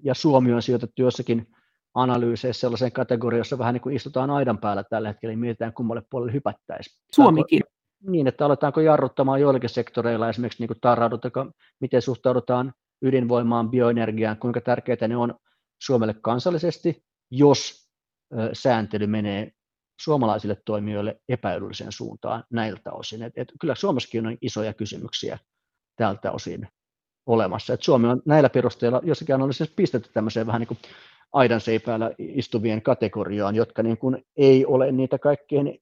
ja Suomi on sijoitettu jossakin analyyseissä sellaiseen kategoriaan, jossa vähän niin kuin istutaan aidan päällä tällä hetkellä, niin mietitään kummalle puolelle hypättäisiin. Suomikin. Niin, että aletaanko jarruttamaan joillakin sektoreilla, esimerkiksi niin kuin miten suhtaudutaan ydinvoimaan, bioenergiaan, kuinka tärkeitä ne on Suomelle kansallisesti, jos sääntely menee suomalaisille toimijoille epäedulliseen suuntaan näiltä osin. Et, et kyllä Suomessakin on isoja kysymyksiä tältä osin olemassa. Et Suomi on näillä perusteilla jossakin analyysissa pistetty tämmöiseen vähän niin kuin aidan seipäällä istuvien kategoriaan, jotka niin kuin ei ole niitä kaikkein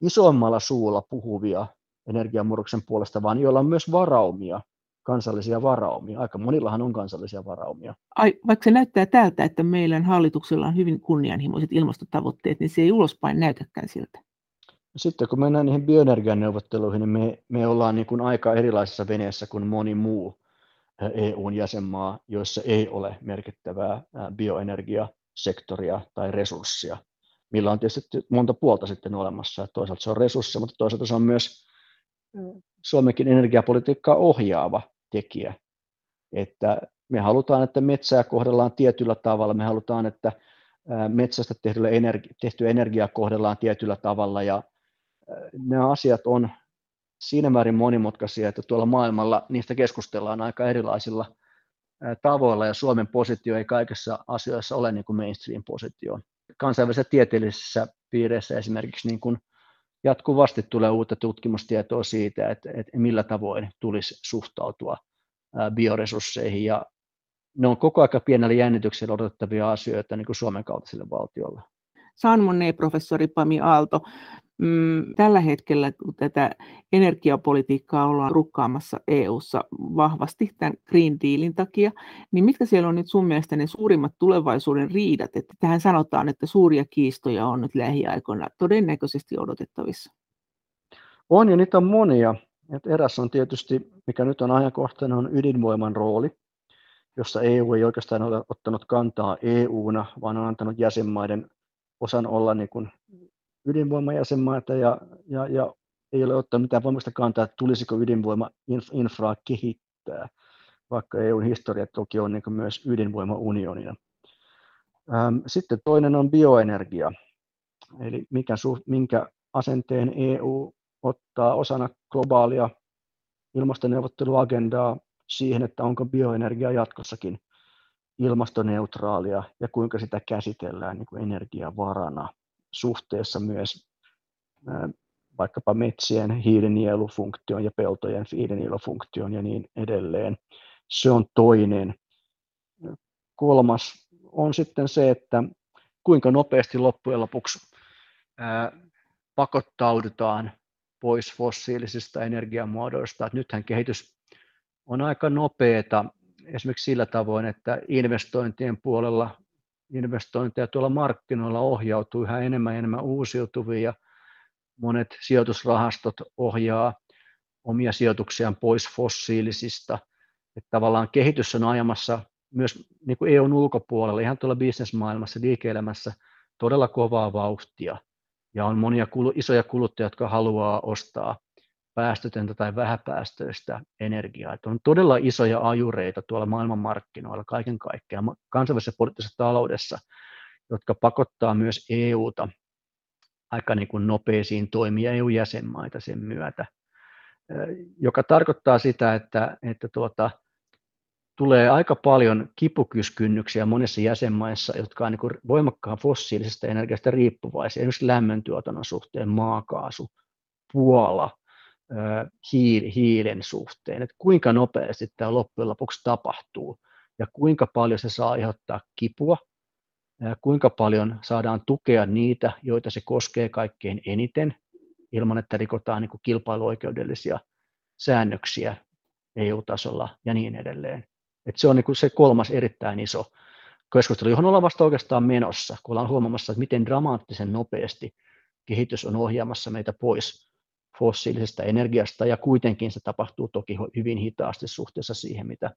isommalla suulla puhuvia energiamurroksen puolesta, vaan joilla on myös varaumia kansallisia varaumia. Aika monillahan on kansallisia varaumia. Ai, vaikka se näyttää tältä, että meidän hallituksella on hyvin kunnianhimoiset ilmastotavoitteet, niin se ei ulospäin näytäkään siltä. Sitten kun mennään niihin bioenergian neuvotteluihin, niin me, me ollaan niin kuin aika erilaisessa veneessä kuin moni muu EUn jäsenmaa, joissa ei ole merkittävää bioenergiasektoria tai resurssia, millä on tietysti monta puolta sitten olemassa. Toisaalta se on resurssi, mutta toisaalta se on myös Suomenkin energiapolitiikkaa ohjaava tekijä. Että me halutaan, että metsää kohdellaan tietyllä tavalla, me halutaan, että metsästä tehtyä energi- tehtyä energiaa kohdellaan tietyllä tavalla ja nämä asiat on siinä määrin monimutkaisia, että tuolla maailmalla niistä keskustellaan aika erilaisilla tavoilla ja Suomen positio ei kaikissa asioissa ole niin kuin mainstream-positio. Kansainvälisissä tieteellisissä piireissä esimerkiksi niin kuin jatkuvasti tulee uutta tutkimustietoa siitä, että, että millä tavoin tulisi suhtautua bioresursseihin ja ne on koko ajan pienellä jännityksellä odotettavia asioita niin kuin Suomen kaltaisille valtiolle. San professori Pami Aalto, mm, tällä hetkellä, kun tätä energiapolitiikkaa ollaan rukkaamassa EU:ssa vahvasti tämän Green Dealin takia, niin mitkä siellä on nyt sun mielestä ne suurimmat tulevaisuuden riidat? Että tähän sanotaan, että suuria kiistoja on nyt lähiaikoina todennäköisesti odotettavissa. On ja niitä on monia. Et eräs on tietysti, mikä nyt on ajankohtainen, on ydinvoiman rooli, jossa EU ei oikeastaan ole ottanut kantaa EUna, vaan on antanut jäsenmaiden osan olla niin kuin ydinvoimajäsenmaita ja, ja, ja ei ole ottanut mitään voimasta kantaa, että tulisiko ydinvoima-infraa kehittää, vaikka EUn historia toki on niin myös ydinvoimaunionina. Sitten toinen on bioenergia, eli mikä, minkä asenteen EU ottaa osana globaalia ilmastoneuvotteluagendaa siihen, että onko bioenergia jatkossakin ilmastoneutraalia ja kuinka sitä käsitellään niin kuin energiavarana suhteessa myös vaikkapa metsien hiilinielufunktioon ja peltojen hiilinielufunktioon ja niin edelleen. Se on toinen. Kolmas on sitten se, että kuinka nopeasti loppujen lopuksi pakottaudutaan pois fossiilisista energiamuodoista. Että nythän kehitys on aika nopeata esimerkiksi sillä tavoin, että investointien puolella investointeja tuolla markkinoilla ohjautuu yhä enemmän ja enemmän uusiutuvia ja monet sijoitusrahastot ohjaa omia sijoituksiaan pois fossiilisista. Että tavallaan kehitys on ajamassa myös niin kuin EUn ulkopuolella, ihan tuolla bisnesmaailmassa, liike-elämässä todella kovaa vauhtia. Ja on monia isoja kuluttajia, jotka haluaa ostaa päästötöntä tai vähäpäästöistä energiaa. Että on todella isoja ajureita tuolla maailmanmarkkinoilla kaiken kaikkiaan kansainvälisessä poliittisessa taloudessa, jotka pakottaa myös EUta aika niin kuin nopeisiin toimia EU-jäsenmaita sen myötä, joka tarkoittaa sitä, että, että tuota, tulee aika paljon kipukyskynnyksiä monissa jäsenmaissa, jotka ovat niin voimakkaan fossiilisesta energiasta riippuvaisia, esimerkiksi lämmöntuotannon suhteen, maakaasu, Puola, hiilen suhteen, että kuinka nopeasti tämä loppujen lopuksi tapahtuu ja kuinka paljon se saa aiheuttaa kipua, ja kuinka paljon saadaan tukea niitä, joita se koskee kaikkein eniten, ilman että rikotaan niin kilpailuoikeudellisia säännöksiä EU-tasolla ja niin edelleen. Et se on niin se kolmas erittäin iso keskustelu, johon ollaan vasta oikeastaan menossa, kun ollaan huomaamassa, että miten dramaattisen nopeasti kehitys on ohjaamassa meitä pois fossiilisesta energiasta, ja kuitenkin se tapahtuu toki hyvin hitaasti suhteessa siihen, mitä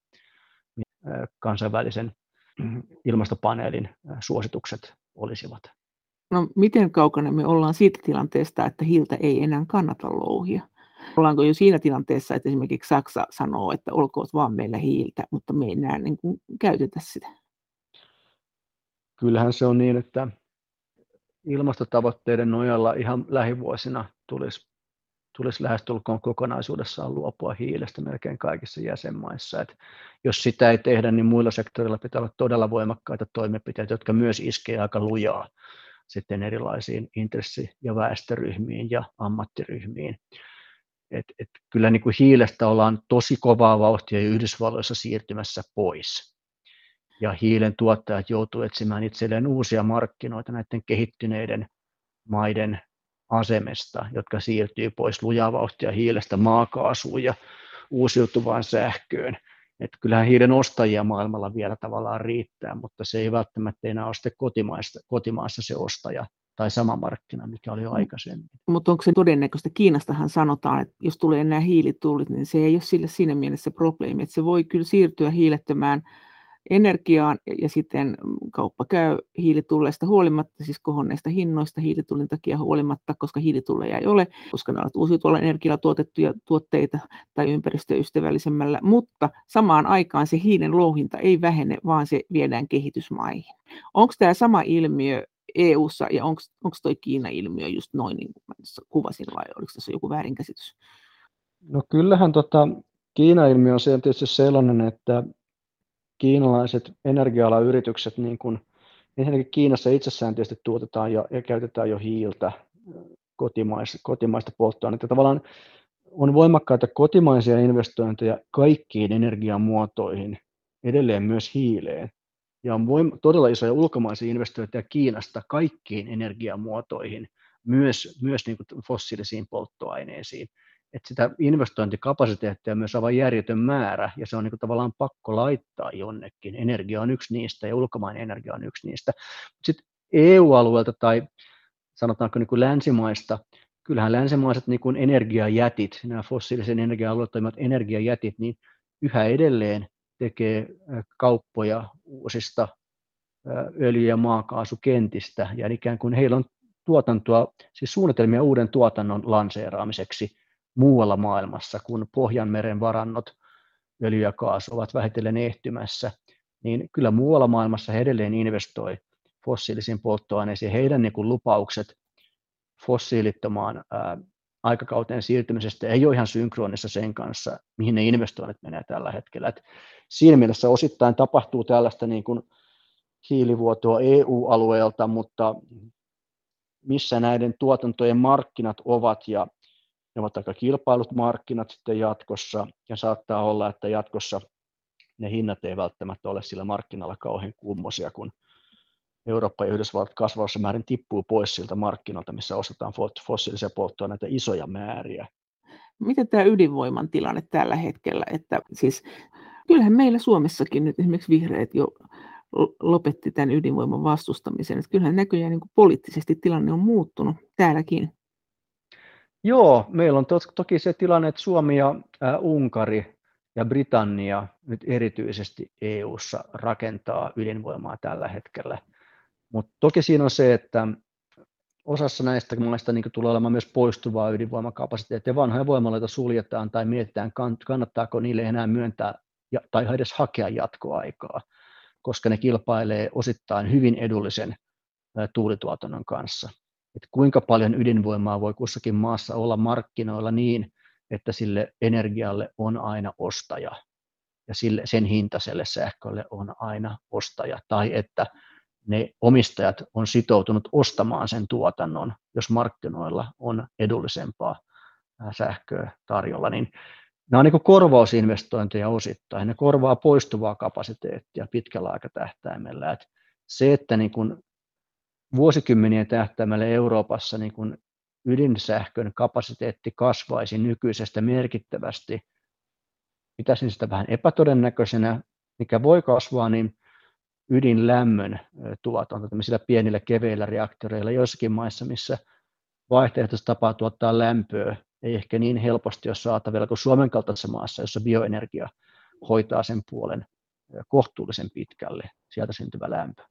kansainvälisen ilmastopaneelin suositukset olisivat. No miten kaukana me ollaan siitä tilanteesta, että hiiltä ei enää kannata louhia? Ollaanko jo siinä tilanteessa, että esimerkiksi Saksa sanoo, että olkoon vaan meillä hiiltä, mutta me ei enää niin kuin käytetä sitä? Kyllähän se on niin, että ilmastotavoitteiden nojalla ihan lähivuosina tulisi, tulisi lähestulkoon kokonaisuudessaan luopua hiilestä melkein kaikissa jäsenmaissa. Et jos sitä ei tehdä, niin muilla sektoreilla pitää olla todella voimakkaita toimenpiteitä, jotka myös iskee aika lujaa sitten erilaisiin intressi- ja väestöryhmiin ja ammattiryhmiin. Et, et kyllä niin kuin hiilestä ollaan tosi kovaa vauhtia Yhdysvalloissa siirtymässä pois. Ja hiilen tuottajat joutuvat etsimään itselleen uusia markkinoita näiden kehittyneiden maiden asemesta, jotka siirtyy pois lujaa vauhtia hiilestä maakaasuun ja uusiutuvaan sähköön. Että kyllähän hiilen ostajia maailmalla vielä tavallaan riittää, mutta se ei välttämättä enää ole kotimaassa, kotimaassa se ostaja tai sama markkina, mikä oli jo mm. aikaisemmin. Mutta onko se todennäköistä? Kiinastahan sanotaan, että jos tulee nämä hiilitullit, niin se ei ole sille siinä mielessä probleemi, että se voi kyllä siirtyä hiilettömään energiaan ja sitten kauppa käy hiilitulleista huolimatta, siis kohonneista hinnoista hiilitullin takia huolimatta, koska hiilitulleja ei ole, koska ne ovat uusiutuvalla energialla tuotettuja tuotteita tai ympäristöystävällisemmällä, mutta samaan aikaan se hiilen louhinta ei vähene, vaan se viedään kehitysmaihin. Onko tämä sama ilmiö EU-ssa, ja onko tuo Kiina-ilmiö just noin, niin kuin kuvasin, vai oliko tässä joku väärinkäsitys? No kyllähän tota, Kiina-ilmiö on tietysti sellainen, että kiinalaiset energia yritykset, niin kuin, ensinnäkin Kiinassa itsessään tietysti tuotetaan ja, ja käytetään jo hiiltä kotimaista, kotimaista polttoainetta. Tavallaan on voimakkaita kotimaisia investointeja kaikkiin energiamuotoihin, edelleen myös hiileen ja on voim- todella isoja ulkomaisia investointeja Kiinasta kaikkiin energiamuotoihin, myös, myös niin kuin fossiilisiin polttoaineisiin. Että sitä investointikapasiteettia on myös aivan järjetön määrä, ja se on niin kuin tavallaan pakko laittaa jonnekin. Energia on yksi niistä, ja ulkomainen energia on yksi niistä. Sitten EU-alueelta tai sanotaanko niin kuin länsimaista, kyllähän länsimaiset niin kuin energiajätit, nämä fossiilisen energia-alueet toimivat energiajätit, niin yhä edelleen tekee kauppoja uusista öljy- ja maakaasukentistä, ja ikään kuin heillä on tuotantoa, siis suunnitelmia uuden tuotannon lanseeraamiseksi muualla maailmassa, kun Pohjanmeren varannot öljy ja kaasu ovat vähitellen ehtymässä, niin kyllä muualla maailmassa he edelleen investoi fossiilisiin polttoaineisiin. Heidän niin kuin lupaukset fossiilittomaan ää, aikakauteen siirtymisestä ei ole ihan synkronissa sen kanssa, mihin ne investoinnit menee tällä hetkellä. Et siinä mielessä osittain tapahtuu tällaista niin kuin hiilivuotoa EU-alueelta, mutta missä näiden tuotantojen markkinat ovat ja ne ovat aika kilpailut markkinat sitten jatkossa ja saattaa olla, että jatkossa ne hinnat ei välttämättä ole sillä markkinalla kauhean kummosia, kun Eurooppa ja Yhdysvallat kasvavassa määrin tippuu pois siltä markkinoilta, missä ostetaan fossiilisia polttoaineita isoja määriä. Miten tämä ydinvoiman tilanne tällä hetkellä? Että siis, kyllähän meillä Suomessakin nyt esimerkiksi vihreät jo lopetti tämän ydinvoiman vastustamisen. Että kyllähän näköjään niin kuin poliittisesti tilanne on muuttunut täälläkin. Joo, meillä on to- toki se tilanne, että Suomi ja äh, Unkari ja Britannia nyt erityisesti EU:ssa rakentaa ydinvoimaa tällä hetkellä. Mutta toki siinä on se, että osassa näistä maista niin tulee olemaan myös poistuvaa ydinvoimakapasiteettia. Vanhoja voimaloita suljetaan tai mietitään, kannattaako niille enää myöntää tai edes hakea jatkoaikaa, koska ne kilpailee osittain hyvin edullisen tuulituotannon kanssa. Et kuinka paljon ydinvoimaa voi kussakin maassa olla markkinoilla niin, että sille energialle on aina ostaja ja sille, sen hintaiselle sähkölle on aina ostaja, tai että ne omistajat on sitoutunut ostamaan sen tuotannon, jos markkinoilla on edullisempaa sähköä tarjolla, niin nämä on niin korvausinvestointeja osittain, ne korvaa poistuvaa kapasiteettia pitkällä aikatähtäimellä. Että se, että niin kuin vuosikymmenien tähtäimellä Euroopassa niin kuin ydinsähkön kapasiteetti kasvaisi nykyisestä merkittävästi, pitäisin sitä vähän epätodennäköisenä, mikä voi kasvaa, niin ydinlämmön tuotanto tämmöisillä pienillä keveillä reaktoreilla joissakin maissa, missä vaihtoehtoista tapaa tuottaa lämpöä. Ei ehkä niin helposti ole saatavilla kuin Suomen kaltaisessa maassa, jossa bioenergia hoitaa sen puolen kohtuullisen pitkälle, sieltä syntyvä lämpö.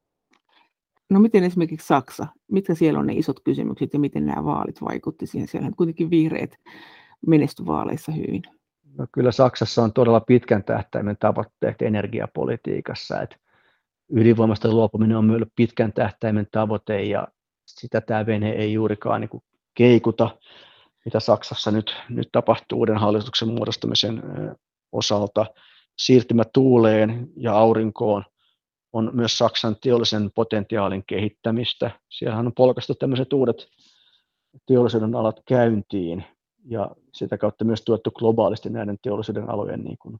No miten esimerkiksi Saksa, mitkä siellä on ne isot kysymykset ja miten nämä vaalit vaikutti siihen? Siellä kuitenkin vihreät menesty vaaleissa hyvin. No kyllä Saksassa on todella pitkän tähtäimen tavoitteet energiapolitiikassa, että ydinvoimasta luopuminen on myös pitkän tähtäimen tavoite ja sitä tämä vene ei juurikaan niin keikuta, mitä Saksassa nyt, nyt tapahtuu uuden hallituksen muodostamisen osalta. Siirtymä tuuleen ja aurinkoon on myös Saksan teollisen potentiaalin kehittämistä. Siellähän on polkastu tämmöiset uudet teollisuuden alat käyntiin ja sitä kautta myös tuettu globaalisti näiden teollisuuden alojen niin kuin,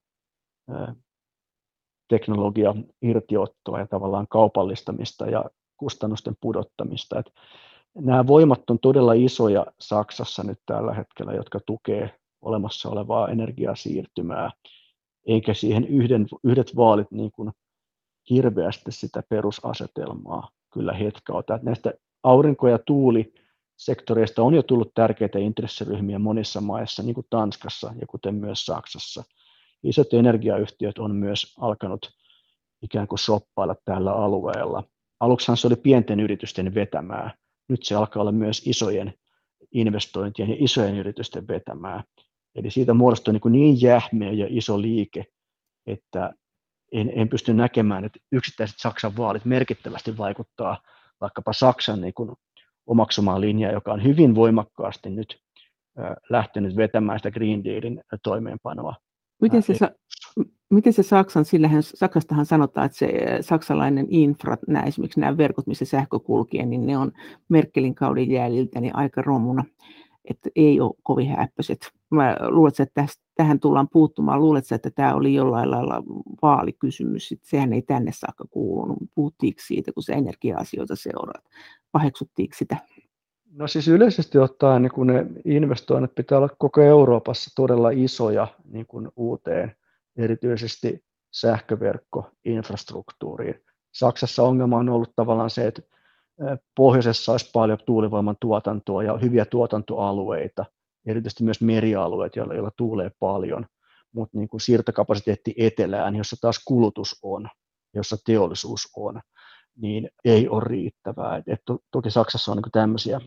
teknologia irtiottoa ja tavallaan kaupallistamista ja kustannusten pudottamista. Et nämä voimat on todella isoja Saksassa nyt tällä hetkellä, jotka tukee olemassa olevaa energiasiirtymää, eikä siihen yhden, yhdet vaalit niin kuin hirveästi sitä perusasetelmaa kyllä hetkauta. Et näistä aurinko- ja tuulisektoreista on jo tullut tärkeitä intressiryhmiä monissa maissa, niin kuin Tanskassa ja kuten myös Saksassa – isot energiayhtiöt on myös alkanut ikään kuin soppailla tällä alueella. Aluksihan se oli pienten yritysten vetämää, nyt se alkaa olla myös isojen investointien ja isojen yritysten vetämää. Eli siitä muodostuu niin, niin jähmeä ja iso liike, että en, en pysty näkemään, että yksittäiset Saksan vaalit merkittävästi vaikuttaa vaikkapa Saksan niin kuin omaksumaan linjaa, joka on hyvin voimakkaasti nyt lähtenyt vetämään sitä Green Dealin toimeenpanoa. Miten se, miten se Saksan, sillähän Saksastahan sanotaan, että se saksalainen infra, nämä, esimerkiksi nämä verkot, missä sähkö kulkee, niin ne on Merkelin kauden jäljiltä niin aika romuna, että ei ole kovin häppöiset. Mä luulen, että tästä, tähän tullaan puuttumaan. Luuletko, että tämä oli jollain lailla vaalikysymys? Sehän ei tänne saakka kuulunut. Puhuttiinko siitä, kun se energia-asioita seuraa? Paheksuttiinko sitä? No siis yleisesti ottaen niin kun ne investoinnit pitää olla koko Euroopassa todella isoja niin kun uuteen, erityisesti sähköverkkoinfrastruktuuriin. Saksassa ongelma on ollut tavallaan se, että pohjoisessa olisi paljon tuulivoiman tuotantoa ja hyviä tuotantoalueita, erityisesti myös merialueet, joilla, joilla tuulee paljon, mutta niin kuin siirtokapasiteetti etelään, jossa taas kulutus on, jossa teollisuus on, niin ei ole riittävää. Et, et to, toki Saksassa on niin tämmöisiä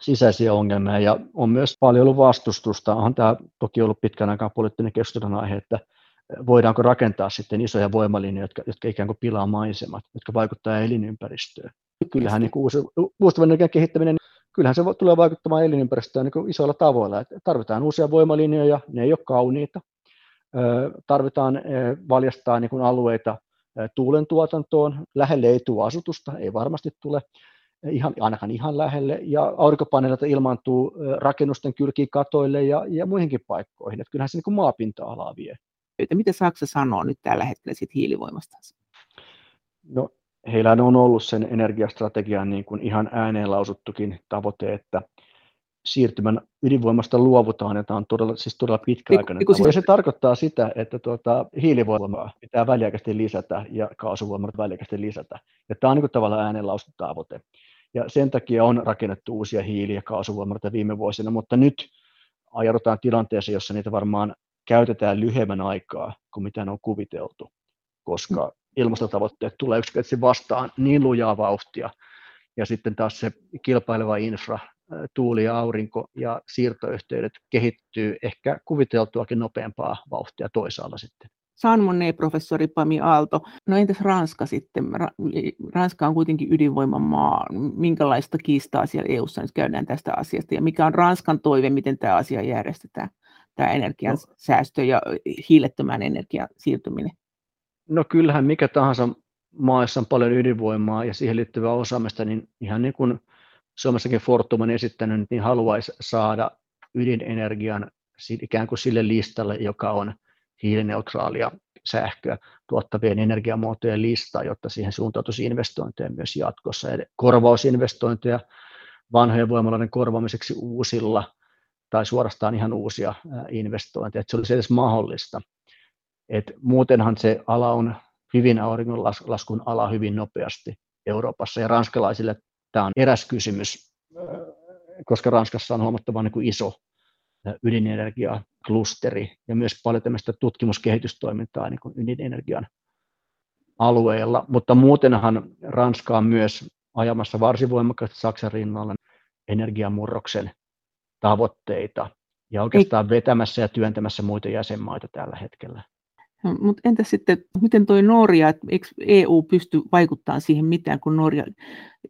sisäisiä ongelmia ja on myös paljon ollut vastustusta. On tämä toki ollut pitkän aikaa poliittinen keskustelun aihe, että voidaanko rakentaa sitten isoja voimalinjoja, jotka, jotka ikään kuin pilaa maisemat, jotka vaikuttavat elinympäristöön. Kyllähän niin uusiutuvan energian kehittäminen kyllähän se tulee vaikuttamaan elinympäristöön niin isoilla tavoilla. Et tarvitaan uusia voimalinjoja, ne ei ole kauniita. Tarvitaan valjastaa niin kuin alueita tuulen tuotantoon. Lähelle ei tule asutusta, ei varmasti tule ihan, ainakaan ihan lähelle, ja aurinkopaneeleita ilmaantuu rakennusten kylkiin katoille ja, ja muihinkin paikkoihin. Että kyllähän se niin kuin maapinta-alaa vie. Mitä Saksa sanoo nyt tällä hetkellä siitä hiilivoimasta? No, heillä on ollut sen energiastrategian niin kuin ihan ääneen lausuttukin tavoite, että siirtymän ydinvoimasta luovutaan, ja tämä on todella, siis todella pitkäaikainen tavoite. Ja se tarkoittaa sitä, että tuota, hiilivoimaa pitää väliaikaisesti lisätä ja kaasuvoimaa väliaikaisesti lisätä. Ja tämä on niin kuin tavallaan ääneen lausuttu tavoite. Ja sen takia on rakennettu uusia hiili- ja kaasuvoimaloita viime vuosina, mutta nyt ajaudutaan tilanteeseen, jossa niitä varmaan käytetään lyhyemmän aikaa kuin mitä ne on kuviteltu, koska ilmastotavoitteet tulee yksinkertaisesti vastaan niin lujaa vauhtia, ja sitten taas se kilpaileva infra, tuuli ja aurinko ja siirtoyhteydet kehittyy ehkä kuviteltuakin nopeampaa vauhtia toisaalla sitten. San professori Pami Aalto. No entäs Ranska sitten? Ranska on kuitenkin ydinvoiman maa. Minkälaista kiistaa siellä EU-ssa nyt käydään tästä asiasta? Ja mikä on Ranskan toive, miten tämä asia järjestetään? Tämä energian no. säästö ja hiilettömään energian siirtyminen. No kyllähän mikä tahansa maassa on paljon ydinvoimaa ja siihen liittyvää osaamista, niin ihan niin kuin Suomessakin Fortum on esittänyt, niin haluaisi saada ydinenergian ikään kuin sille listalle, joka on hiilineutraalia sähköä tuottavien energiamuotojen listaa, jotta siihen suuntautuisi investointeja myös jatkossa. Eli korvausinvestointeja vanhojen voimaloiden korvaamiseksi uusilla tai suorastaan ihan uusia investointeja, että se olisi edes mahdollista. Et muutenhan se ala on hyvin auringonlaskun ala hyvin nopeasti Euroopassa ja ranskalaisille tämä on eräs kysymys, koska Ranskassa on huomattavan niin iso ydinenergiaklusteri ja myös paljon tämmöistä tutkimuskehitystoimintaa niin kuin ydinenergian alueella, mutta muutenhan Ranska on myös ajamassa varsin voimakkaasti Saksan rinnalla energiamurroksen tavoitteita ja oikeastaan vetämässä ja työntämässä muita jäsenmaita tällä hetkellä. No, mutta entä sitten, miten tuo Norja, että eikö EU pysty vaikuttamaan siihen mitään, kun Norja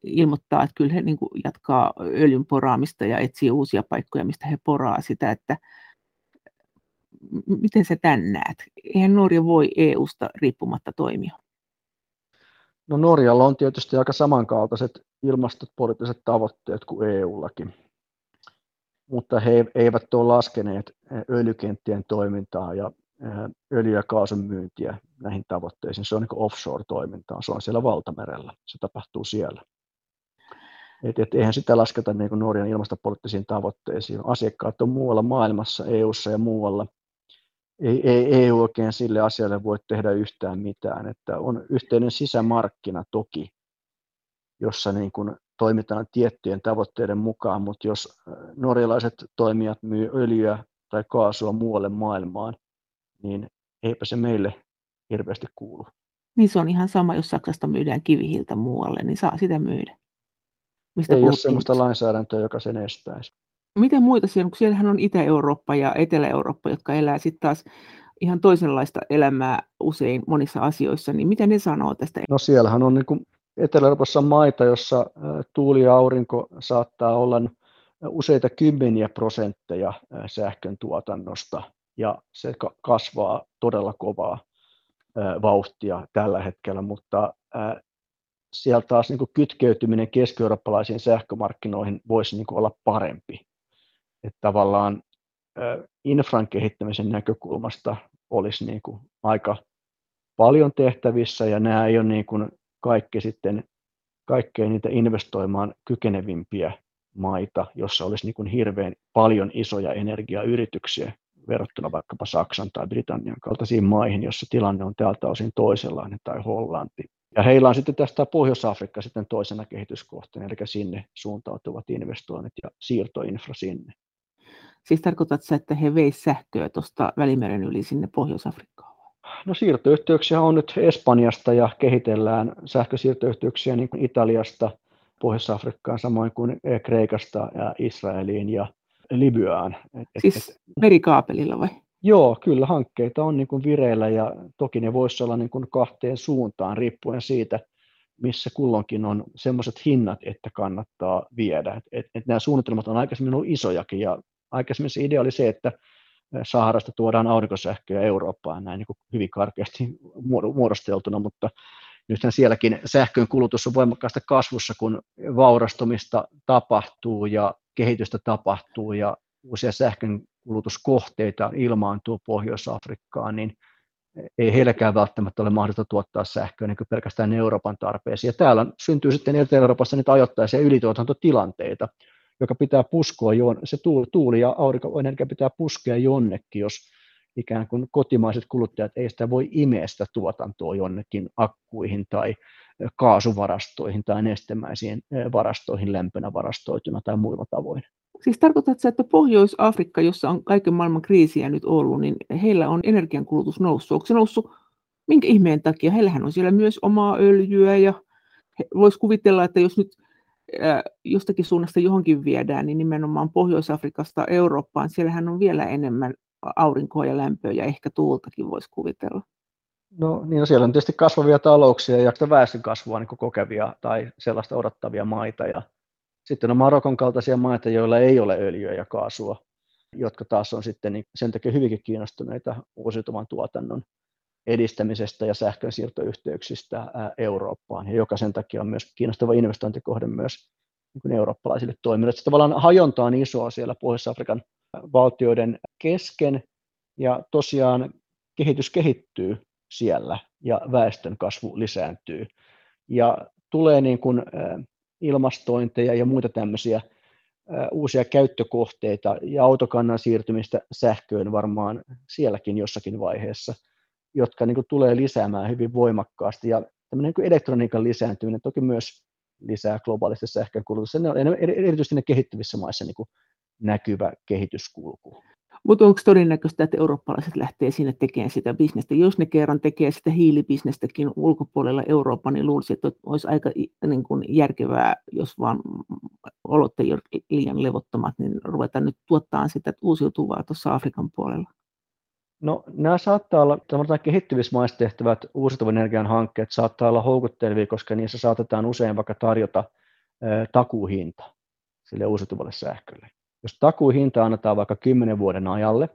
ilmoittaa, että kyllä he niin jatkaa öljyn poraamista ja etsii uusia paikkoja, mistä he poraa sitä, että miten se tän näet? Eihän Norja voi EUsta riippumatta toimia. No Norjalla on tietysti aika samankaltaiset ilmastopoliittiset tavoitteet kuin EUllakin, mutta he eivät ole laskeneet öljykenttien toimintaa ja öljy- ja kaasun myyntiä näihin tavoitteisiin. Se on niin offshore-toimintaa, se on siellä valtamerellä, se tapahtuu siellä. Et, et eihän sitä lasketa niin Norjan ilmastopoliittisiin tavoitteisiin. Asiakkaat on muualla maailmassa, EU:ssa ja muualla. Ei, ei EU oikein sille asialle voi tehdä yhtään mitään. Että on yhteinen sisämarkkina toki, jossa niin kuin toimitaan tiettyjen tavoitteiden mukaan, mutta jos norjalaiset toimijat myy öljyä tai kaasua muualle maailmaan, niin eipä se meille hirveästi kuulu. Niin se on ihan sama, jos Saksasta myydään kivihiltä muualle, niin saa sitä myydä. Mistä Ei ole sellaista lainsäädäntöä, joka sen estäisi. Miten muita siellä, kun siellähän on Itä-Eurooppa ja Etelä-Eurooppa, jotka elää sitten taas ihan toisenlaista elämää usein monissa asioissa, niin mitä ne sanoo tästä? No siellähän on niin Etelä-Euroopassa maita, jossa tuuli ja aurinko saattaa olla useita kymmeniä prosentteja sähkön tuotannosta ja se kasvaa todella kovaa vauhtia tällä hetkellä, mutta sieltä taas niin kytkeytyminen keski-eurooppalaisiin sähkömarkkinoihin voisi niin olla parempi. Että tavallaan infran kehittämisen näkökulmasta olisi niin aika paljon tehtävissä ja nämä ei ole niin kuin kaikki sitten kaikkein niitä investoimaan kykenevimpiä maita, jossa olisi niin kuin hirveän paljon isoja energiayrityksiä, verrattuna vaikkapa Saksan tai Britannian kaltaisiin maihin, jossa tilanne on tältä osin toisenlainen, tai Hollanti. Ja heillä on sitten tästä Pohjois-Afrikka sitten toisena kehityskohteena, eli sinne suuntautuvat investoinnit ja siirtoinfra sinne. Siis tarkoitatko että he veisivät sähköä tuosta Välimeren yli sinne Pohjois-Afrikkaan? No siirtoyhteyksiä on nyt Espanjasta ja kehitellään sähkösiirtoyhteyksiä niin kuin Italiasta Pohjois-Afrikkaan, samoin kuin Kreikasta ja Israeliin ja Libyaan. Siis et, merikaapelilla vai? Joo, kyllä hankkeita on niin kuin vireillä ja toki ne voisi olla niin kuin kahteen suuntaan riippuen siitä, missä kulloinkin on semmoiset hinnat, että kannattaa viedä. Et, et, et nämä suunnitelmat on aikaisemmin ollut isojakin, ja aikaisemmin se idea oli se, että Saharasta tuodaan aurinkosähköä Eurooppaan näin niin kuin hyvin karkeasti muodosteltuna, mutta nythän sielläkin sähkön kulutus on voimakkaasti kasvussa, kun vaurastumista tapahtuu ja kehitystä tapahtuu ja uusia sähkön kulutuskohteita ilmaantuu Pohjois-Afrikkaan, niin ei heilläkään välttämättä ole mahdollista tuottaa sähköä niin pelkästään Euroopan tarpeisiin. Ja täällä syntyy sitten Etelä-Euroopassa niitä ajoittaisia ylituotantotilanteita, joka pitää puskoa, se tuuli ja aurinkoenergia pitää puskea jonnekin, jos ikään kuin kotimaiset kuluttajat ei sitä voi imeä sitä tuotantoa jonnekin akkuihin tai kaasuvarastoihin tai nestemäisiin varastoihin lämpönä varastoituna tai muilla tavoin. Siis tarkoitatko, että Pohjois-Afrikka, jossa on kaiken maailman kriisiä nyt ollut, niin heillä on energiankulutus noussut. Onko se noussut minkä ihmeen takia? Heillähän on siellä myös omaa öljyä ja voisi kuvitella, että jos nyt jostakin suunnasta johonkin viedään, niin nimenomaan Pohjois-Afrikasta Eurooppaan, siellähän on vielä enemmän aurinkoa ja lämpöä ja ehkä tuultakin voisi kuvitella. No niin, no siellä on tietysti kasvavia talouksia ja väestön kasvua niin kokevia tai sellaista odottavia maita. Ja sitten on Marokon kaltaisia maita, joilla ei ole öljyä ja kaasua, jotka taas on sitten niin sen takia hyvinkin kiinnostuneita uusiutuvan tuotannon edistämisestä ja sähkön siirtoyhteyksistä Eurooppaan, ja joka sen takia on myös kiinnostava investointikohde myös niin eurooppalaisille toimijoille. Sitten tavallaan hajonta on isoa siellä Pohjois-Afrikan valtioiden kesken, ja tosiaan kehitys kehittyy siellä, ja väestön kasvu lisääntyy. Ja tulee niin kuin ilmastointeja ja muita tämmöisiä uusia käyttökohteita ja autokannan siirtymistä sähköön varmaan sielläkin jossakin vaiheessa – jotka niin kuin tulee lisäämään hyvin voimakkaasti. Ja tämmöinen niin elektroniikan lisääntyminen toki myös lisää globaalista sähkönkulutusta. Se on erityisesti ne kehittyvissä maissa niin kuin näkyvä kehityskulku. Mutta onko todennäköistä, että eurooppalaiset lähtee sinne tekemään sitä bisnestä? Jos ne kerran tekee sitä hiilibisnestäkin ulkopuolella Euroopan, niin luulisin, että olisi aika niin kuin järkevää, jos vaan olot ei ole liian levottomat, niin ruveta nyt tuottaa sitä uusiutuvaa tuossa Afrikan puolella. No, nämä saattaa olla, tämmöiset kehittyvissä maissa tehtävät uusiutuvan energian hankkeet saattaa olla houkuttelevia, koska niissä saatetaan usein vaikka tarjota takuuhinta sille uusiutuvalle sähkölle. Jos takuuhinta annetaan vaikka 10 vuoden ajalle,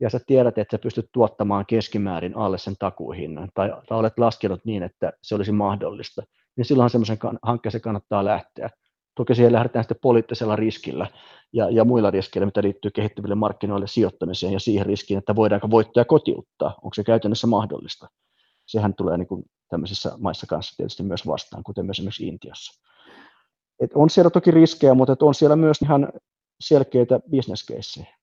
ja sä tiedät, että sä pystyt tuottamaan keskimäärin alle sen takuuhinnan, tai, tai olet laskenut niin, että se olisi mahdollista, niin silloin semmoisen hankkeeseen kannattaa lähteä. Toki siihen lähdetään sitten poliittisella riskillä ja, ja muilla riskeillä, mitä liittyy kehittyville markkinoille sijoittamiseen ja siihen riskiin, että voidaanko voittoja kotiuttaa, onko se käytännössä mahdollista. Sehän tulee niin kuin tämmöisissä maissa kanssa tietysti myös vastaan, kuten myös esimerkiksi Intiassa. Et on siellä toki riskejä, mutta on siellä myös ihan selkeitä bisneskeissejä.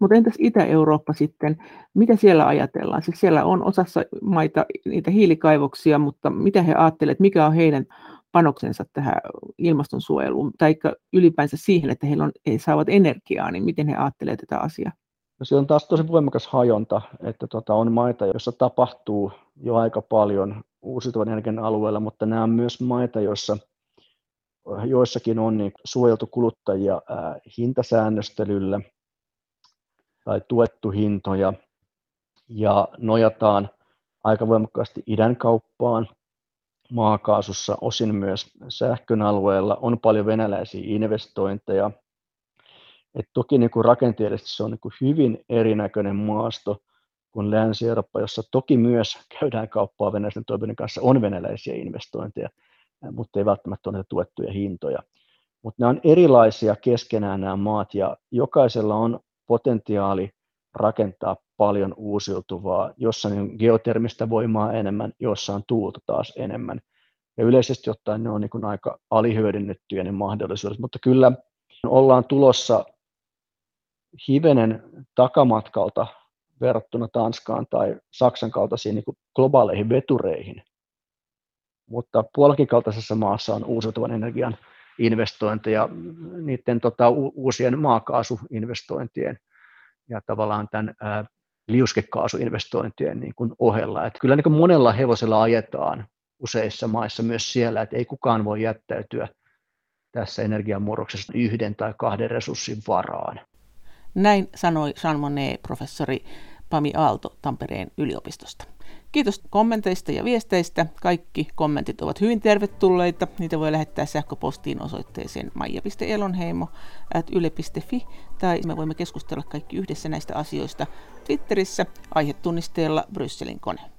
Mutta entäs Itä-Eurooppa sitten, mitä siellä ajatellaan? Siis siellä on osassa maita niitä hiilikaivoksia, mutta mitä he ajattelevat, mikä on heidän panoksensa tähän ilmastonsuojeluun, tai ylipäänsä siihen, että heillä on, he saavat energiaa, niin miten he ajattelevat tätä asiaa? No se on taas tosi voimakas hajonta, että tota, on maita, joissa tapahtuu jo aika paljon uusiutuvan energian alueella, mutta nämä on myös maita, joissa joissakin on niin suojeltu kuluttajia ää, hintasäännöstelyllä tai tuettu hintoja ja nojataan aika voimakkaasti idän kauppaan maakaasussa, osin myös sähkön alueella, on paljon venäläisiä investointeja. Et toki niin kuin rakenteellisesti se on niin kuin hyvin erinäköinen maasto kuin Länsi-Eurooppa, jossa toki myös käydään kauppaa venäläisten toimijoiden kanssa, on venäläisiä investointeja, mutta ei välttämättä ole tuettuja hintoja. Mutta nämä on erilaisia keskenään nämä maat, ja jokaisella on potentiaali rakentaa paljon uusiutuvaa, jossa on geotermistä voimaa enemmän, jossa on tuulta taas enemmän. Ja yleisesti ottaen ne on niin aika alihyödynnettyjä ne mahdollisuudet, mutta kyllä ollaan tulossa hivenen takamatkalta verrattuna Tanskaan tai Saksan kaltaisiin niin globaaleihin vetureihin. Mutta puolakin kaltaisessa maassa on uusiutuvan energian investointeja, niiden tota, uusien maakaasuinvestointien ja tavallaan tämän ää, liuskekaasuinvestointien niin kuin ohella. Että kyllä niin kuin monella hevosella ajetaan useissa maissa myös siellä, että ei kukaan voi jättäytyä tässä energiamurroksessa yhden tai kahden resurssin varaan. Näin sanoi Jean Monnet, professori Pami Aalto Tampereen yliopistosta. Kiitos kommenteista ja viesteistä. Kaikki kommentit ovat hyvin tervetulleita. Niitä voi lähettää sähköpostiin osoitteeseen maija.elonheimo.yle.fi tai me voimme keskustella kaikki yhdessä näistä asioista Twitterissä aihetunnisteella Brysselin kone.